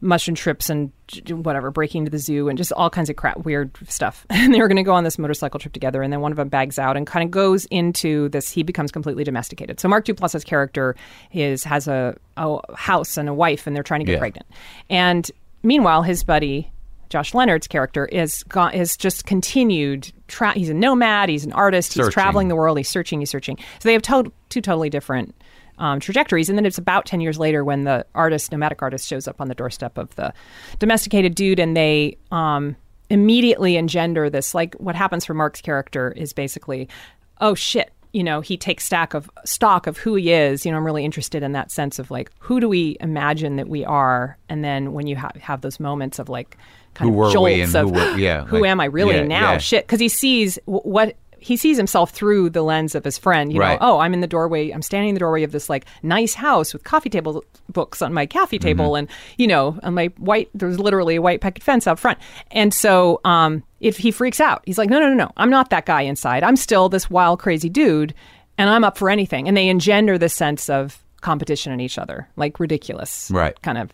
Mushroom trips and whatever, breaking into the zoo and just all kinds of crap, weird stuff. And they were going to go on this motorcycle trip together. And then one of them bags out and kind of goes into this. He becomes completely domesticated. So Mark Duplass's character is has a, a house and a wife, and they're trying to get Yeah. pregnant. And meanwhile, his buddy Josh Leonard's character is gone, is just continued. Tra- he's a nomad. He's an artist. He's Searching. traveling the world. He's searching. He's searching. So they have to- two totally different um, trajectories. And then it's about ten years later when the artist, nomadic artist, shows up on the doorstep of the domesticated dude, and they um, immediately engender this. Like what happens for Mark's character is basically, oh shit. You know, he takes stack of stock of who he is. You know, I'm really interested in that sense of like, who do we imagine that we are? And then when you ha- have those moments of like, kind Who of jolts and of who were- yeah, who like- am I really yeah, now? yeah. Shit, because he sees w- what he sees himself through the lens of his friend. You Right. know, oh, I'm in the doorway. I'm standing in the doorway of this like nice house with coffee table books on my coffee table, and you know, on my white. There's literally a white picket fence out front, and so um, if he freaks out, he's like, no, no, no, no, I'm not that guy inside. I'm still this wild, crazy dude, and I'm up for anything. And they engender this sense of competition in each other, like ridiculous, Right. Kind of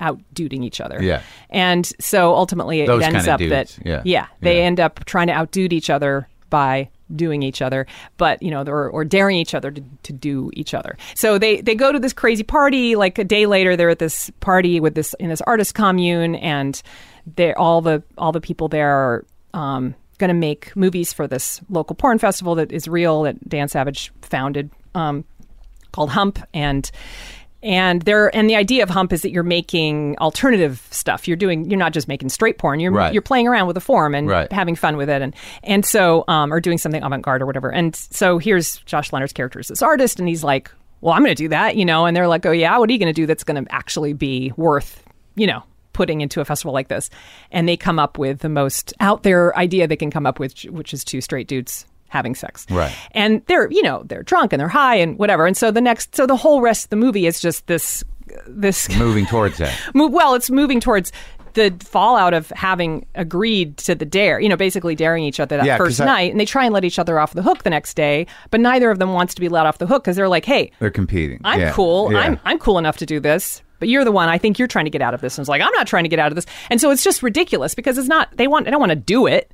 outduding each other, Yeah. And so ultimately, it Those ends up dudes, that yeah. they Yeah. end up trying to outdo each other by doing each other but you know or, or daring each other to, to do each other. So they they go to this crazy party like a day later they're at this party with this in this artist commune and they all the all the people there are um, going to make movies for this local porn festival that is real that Dan Savage founded um, called Hump and and there and the idea of Hump is that you're making alternative stuff. You're doing you're not just making straight porn. You're Right. you're playing around with the form and Right. having fun with it and and so um or doing something avant-garde or whatever. And so here's Josh Leonard's character as this artist and he's like, "Well, I'm going to do that," you know, and they're like, "Oh yeah, what are you going to do that's going to actually be worth, you know, putting into a festival like this?" And they come up with the most out there idea they can come up with which is two straight dudes having sex. Right. And they're, you know, they're drunk and they're high and whatever. And so the next so the whole rest of the movie is just this this Moving towards that. Well, it's moving towards the fallout of having agreed to the dare, you know, basically daring each other that Yeah, first I- night, and they try and let each other off the hook the next day, but neither of them wants to be let off the hook because they're like, "Hey, They're competing. I'm Yeah. cool. Yeah. I'm I'm cool enough to do this." But you're the one. I think you're trying to get out of this. And it's like I'm not trying to get out of this. And so it's just ridiculous because it's not. They want. They don't want to do it.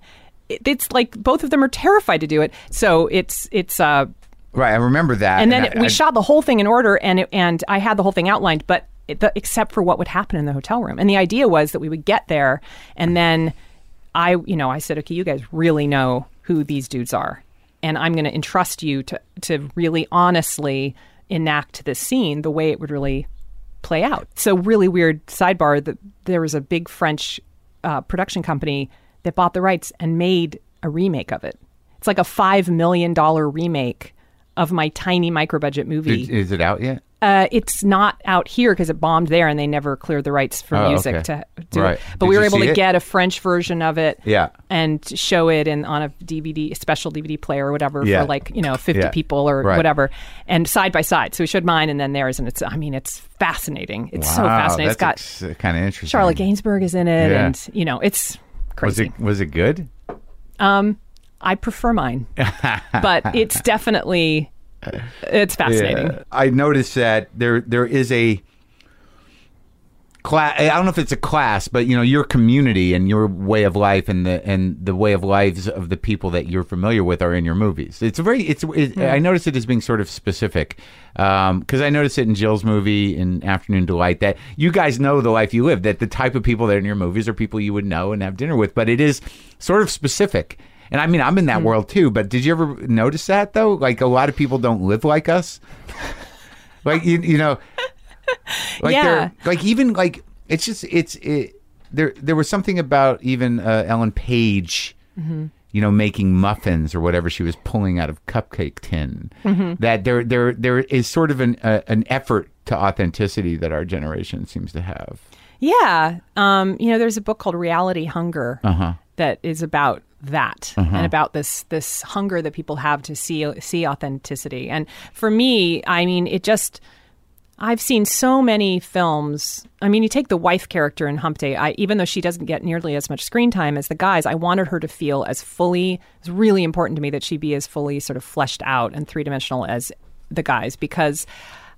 It- It's like both of them are terrified to do it. So it's it's uh right. I remember that. and then I- we I- shot the whole thing in order and it, and I had the whole thing outlined but it, the, except for what would happen in the hotel room and the idea was that we would get there and then I you know I said okay you guys really know who these dudes are and I'm going to entrust you to to really honestly enact this scene the way it would really play out so really weird sidebar that there was a big French uh, production company that bought the rights and made a remake of it. It's like a five million dollar remake of my tiny micro budget movie. Is, is it out yet? Uh, it's not out here because it bombed there, and they never cleared the rights for Oh, music okay. to do Right. it. But Did we were able to it? get a French version of it, Yeah. and show it in on a DVD, a special DVD player or whatever Yeah. for like you know fifty Yeah. people or Right. whatever, and side by side. So we showed mine and then theirs, and it's I mean it's fascinating. It's so Wow, fascinating. It's got That's kind of interesting. Charlotte Gainsbourg is in it, Yeah. and you know it's Was it was it good? Um, I prefer mine, but it's definitely it's fascinating. Yeah. I noticed that there there is a class. I don't know if it's a class, but you know your community and your way of life and the and the way of lives of the people that you're familiar with are in your movies. It's a very it's. It, hmm. I notice it as being sort of specific um, because I noticed it in Jill's movie in Afternoon Delight that you guys know the life you live. That the type of people that are in your movies are people you would know and have dinner with, but it is sort of specific. And I mean, I'm in that hmm. world too. But did you ever notice that though? Like a lot of people don't live like us. like you, you know, like Yeah. like even like it's just it's it. There there was something about even uh, Ellen Page. You know, making muffins or whatever she was pulling out of cupcake tin. That there, there, there is sort of an uh, an effort to authenticity that our generation seems to have. Yeah. Um, you know, there's a book called Reality Hunger Uh-huh. that is about that and about this this hunger that people have to see see authenticity. And for me, I mean, it just I've seen so many films. I mean, you take the wife character in Hump Day. I, even though she doesn't get nearly as much screen time as the guys, I wanted her to feel as fully. It's really important to me that she be as fully sort of fleshed out and three dimensional as the guys because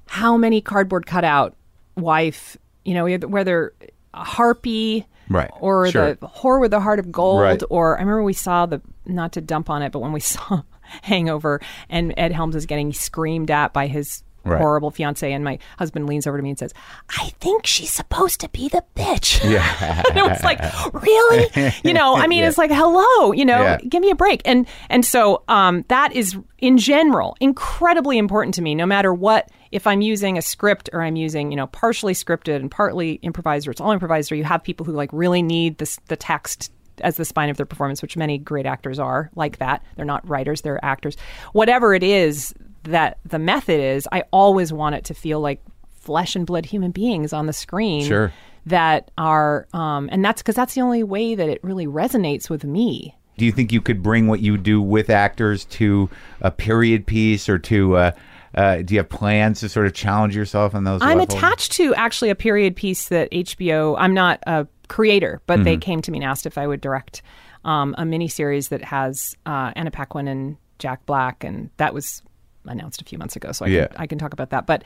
how many cardboard cutout wife, you know, whether a harpy, Right. or Sure. the whore with the heart of gold, Right. or I remember we saw the not to dump on it, but when we saw Hangover and Ed Helms is getting screamed at by his Right. horrible fiance, and my husband leans over to me and says, "I think she's supposed to be the bitch." Yeah. and it was like, really? You know, I mean, Yeah. it's like, hello, you know, Yeah. give me a break. And and so um, that is in general incredibly important to me. No matter what, if I'm using a script or I'm using, you know, partially scripted and partly improvised, or it's all improvised, or you have people who like really need this the text as the spine of their performance, which many great actors are like that. They're not writers, they're actors. Whatever it is that the method is, I always want it to feel like flesh and blood human beings on the screen Sure. that are um, and that's because that's the only way that it really resonates with me Do you think you could bring what you do with actors to a period piece or to? Uh, uh, do you have plans to sort of challenge yourself on those? i'm levels? attached to actually a period piece that hbo i'm not a creator but they Mm-hmm. came to me and asked if i would direct um, a miniseries that has uh, anna paquin and jack black and that was announced a few months ago so i, Yeah. can, I can talk about that but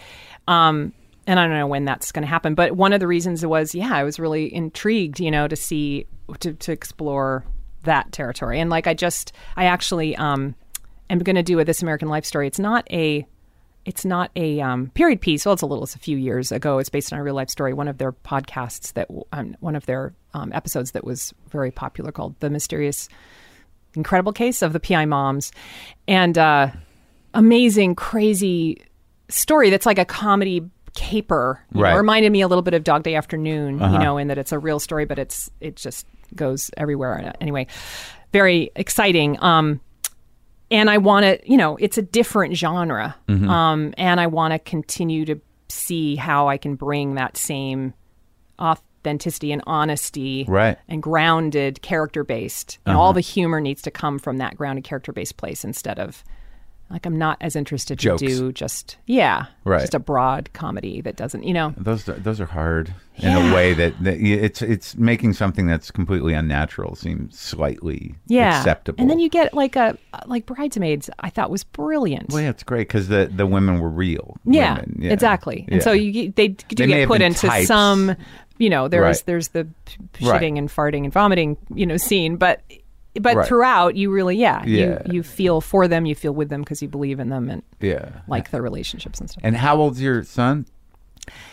um, and I don't know when that's going to happen. But one of the reasons was, yeah, I was really intrigued, you know, to see to to explore that territory. And like I just, I actually um, am going to do a This American Life story. It's not a it's not a um, period piece. Well, it's a little. It's a few years ago. It's based on a real life story. One of their podcasts that um, one of their um, episodes that was very popular called "The Mysterious Incredible Case of the PI Moms," and uh, amazing, crazy story that's like a comedy caper. You Right. know, reminded me a little bit of Dog Day Afternoon, you know, in that it's a real story, but it's it just goes everywhere. Anyway, very exciting. Um, and I want to, you know, it's a different genre, um, and I want to continue to see how I can bring that same authenticity and honesty Right. and grounded character based and all the humor needs to come from that grounded character based place instead of like i'm not as interested Jokes. to do just yeah Right. just a broad comedy that doesn't you know Those those are hard in a way that, that it's it's making something that's completely unnatural seem slightly yeah acceptable. and then you get like a like bridesmaids i thought was brilliant well, yeah, it's great because the the women were real. yeah, women. Yeah. exactly and so you they do They get put into types. some you know there's Right. there's the p- Right. shitting and farting and vomiting you know scene but but Right. throughout you really yeah, Yeah. you you feel for them you feel with them because you believe in them and yeah. like their relationships and stuff And how old's your son?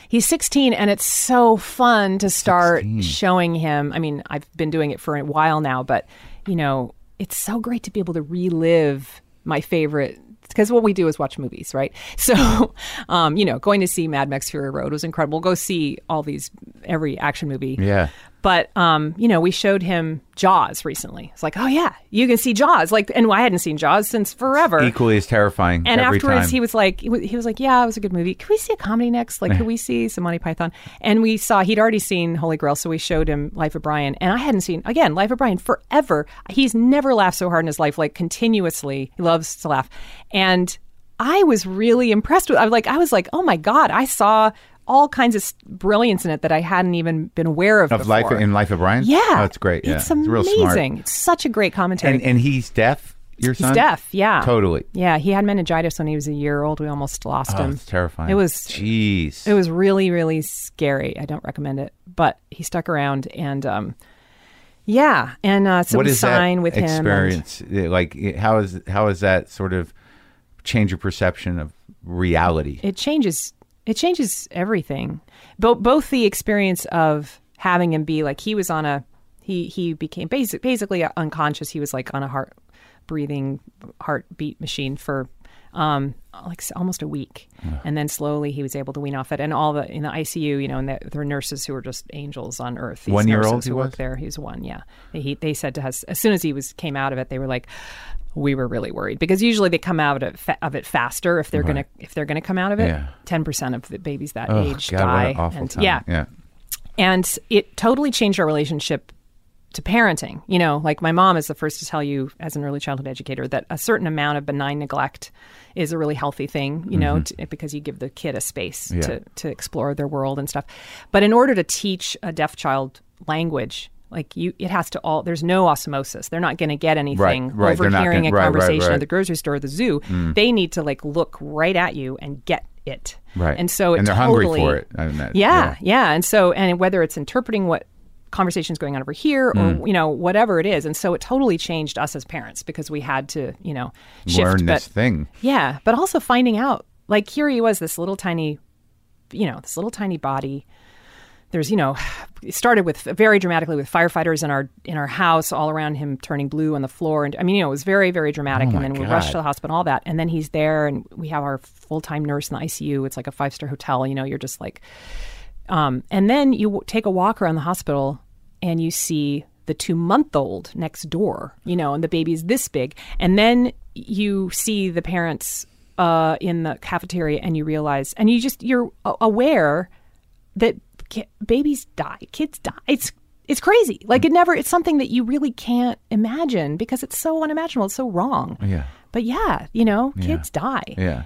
He's 16, and it's so fun to start 16. showing him. I mean, I've been doing it for a while now, but you know, it's so great to be able to relive my favorite. Because what we do is watch movies, right? So, um, you know, going to see Mad Max Fury Road was incredible. Go see all these every action movie. Yeah. But um, you know, we showed him Jaws recently. It's like, oh yeah, you can see Jaws. Like, and I hadn't seen Jaws since forever. Equally as terrifying. and afterwards, time. he was like, he he was like, yeah, it was a good movie. Can we see a comedy next? Like, could we see some Monty Python? And we saw he'd already seen Holy Grail, so we showed him Life of Brian, and I hadn't seen again Life of Brian forever. He's never laughed so hard in his life, like continuously. He loves to laugh, and I was really impressed with. I was like, I was like, oh my god, I saw all kinds of brilliance in it that I hadn't even been aware of. of life in Life of Brian. yeah, oh, it's great. Yeah, It's real smart. amazing. It's such a great commentary. And and he's deaf. Your son. He's deaf. Yeah, Totally. Yeah, he had meningitis when he was a year old. We almost lost Oh, him. it's terrifying. It was Jeez. it was really really scary. I don't recommend it, but he stuck around and um, yeah, and uh, so what we is sign with him. and- experience like? How is how is that sort of change your perception of reality? it changes it changes everything. Both both the experience of having him be like he was on a he he became basic basically unconscious. He was like on a heart breathing heartbeat machine for um like almost a week. And then slowly he was able to wean off it. And all the in the ICU you know and the, there were nurses who were just angels on earth. These One year old who was? worked there. He was one yeah. He, they said to us as soon as he was came out of it they were like we were really worried because usually they come out of it, fa- of it faster if they're gonna if they're gonna come out of it. Yeah. Ten percent of the babies that Oh, age God, die. what an awful and, time. Yeah, yeah. and it totally changed our relationship to parenting. You know, like my mom is the first to tell you as an early childhood educator that a certain amount of benign neglect is a really healthy thing, you know, to, because you give the kid a space Mm-hmm. Yeah. to, to explore their world and stuff. But in order to teach a deaf child language, like you, it has to all. There's no osmosis. They're not going to get anything right. They're overhearing gonna- a right, right, conversation right. at the grocery store or the zoo. They need to like look right at you and get it. Right. And so it and they're totally, hungry for it. I mean, that- yeah, yeah, And so, and whether it's interpreting what conversations going on over here or Mm. you know whatever it is, and so it totally changed us as parents because we had to you know shift. Learn but this thing. yeah, but also finding out like here he was, this little tiny, you know, this little tiny body. There's, you know, it started with very dramatically with firefighters in our in our house, all around him turning blue on the floor, and I mean, you know, it was very very dramatic. Oh and then we rushed to the hospital, and all that, and then he's there, and we have our full time nurse in the ICU. It's like a five star hotel. You know, you're just like, um, and then you w- take a walk around the hospital and you see the two month old next door, you know, and the baby's this big. And then you see the parents uh, in the cafeteria and you realize, and you just, you're aware that ki- babies die, kids die. It's, it's crazy. Like it never, it's something that you really can't imagine because it's so unimaginable. It's so wrong. Yeah. But yeah, you know, kids die Yeah.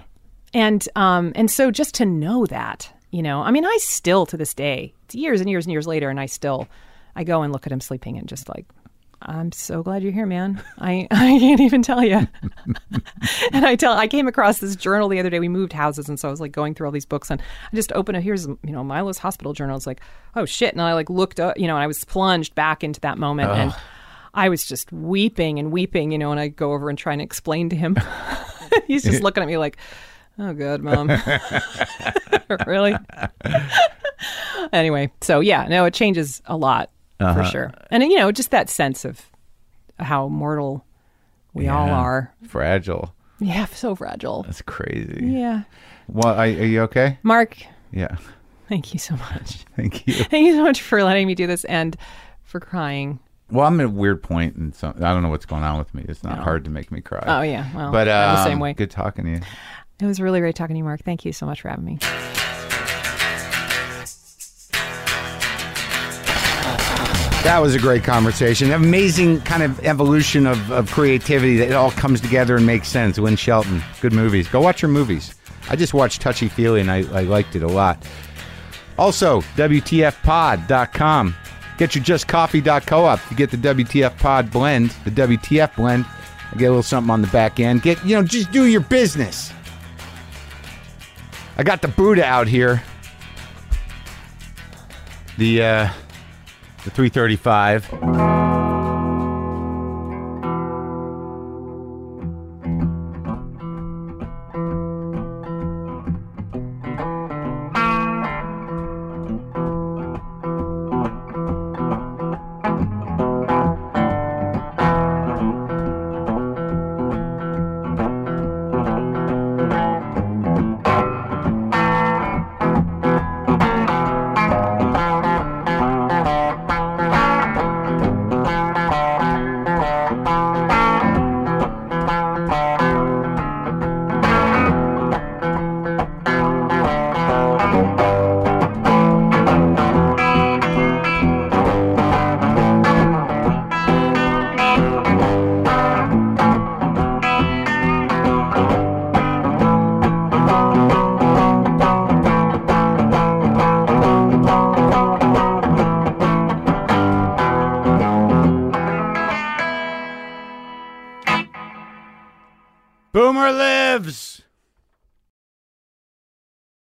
and um and so just to know that you know i mean i still to this day it's years and years and years later and i still i go and look at him sleeping and just like i'm so glad you're here man. I i can't even tell you and i tell i came across this journal the other day. We moved houses and so i was like going through all these books and i just opened it here's you know milo's hospital journal. It's like oh shit. And i like looked up you know and i was plunged back into that moment and I was just weeping and weeping, you know, and I go over and try and explain to him. He's just looking at me like, oh, God, mom. really? anyway, so yeah, no, it changes a lot for sure. And, you know, just that sense of how mortal we all are. Fragile. Yeah, so fragile. That's crazy. Yeah. Well, are, are you okay? Marc, Yeah. thank you so much. Thank you. Thank you so much for letting me do this and for crying. Well, I'm at a weird point, and so I don't know what's going on with me. It's not hard to make me cry. Oh, yeah. Well, but I'm the um, same way. Good talking to you. It was really great talking to you, Marc. Thank you so much for having me. That was a great conversation. Amazing kind of evolution of, of creativity that it all comes together and makes sense. Lynn Shelton, good movies. Go watch your movies. I just watched Touchy Feely and I, I liked it a lot. Also, WTFpod.com. Get your justcoffee.coop to get the WTF Pod blend, the WTF blend. I get a little something on the back end. Get, you know, just do your business. I got the Buddha out here. The, uh, the 335.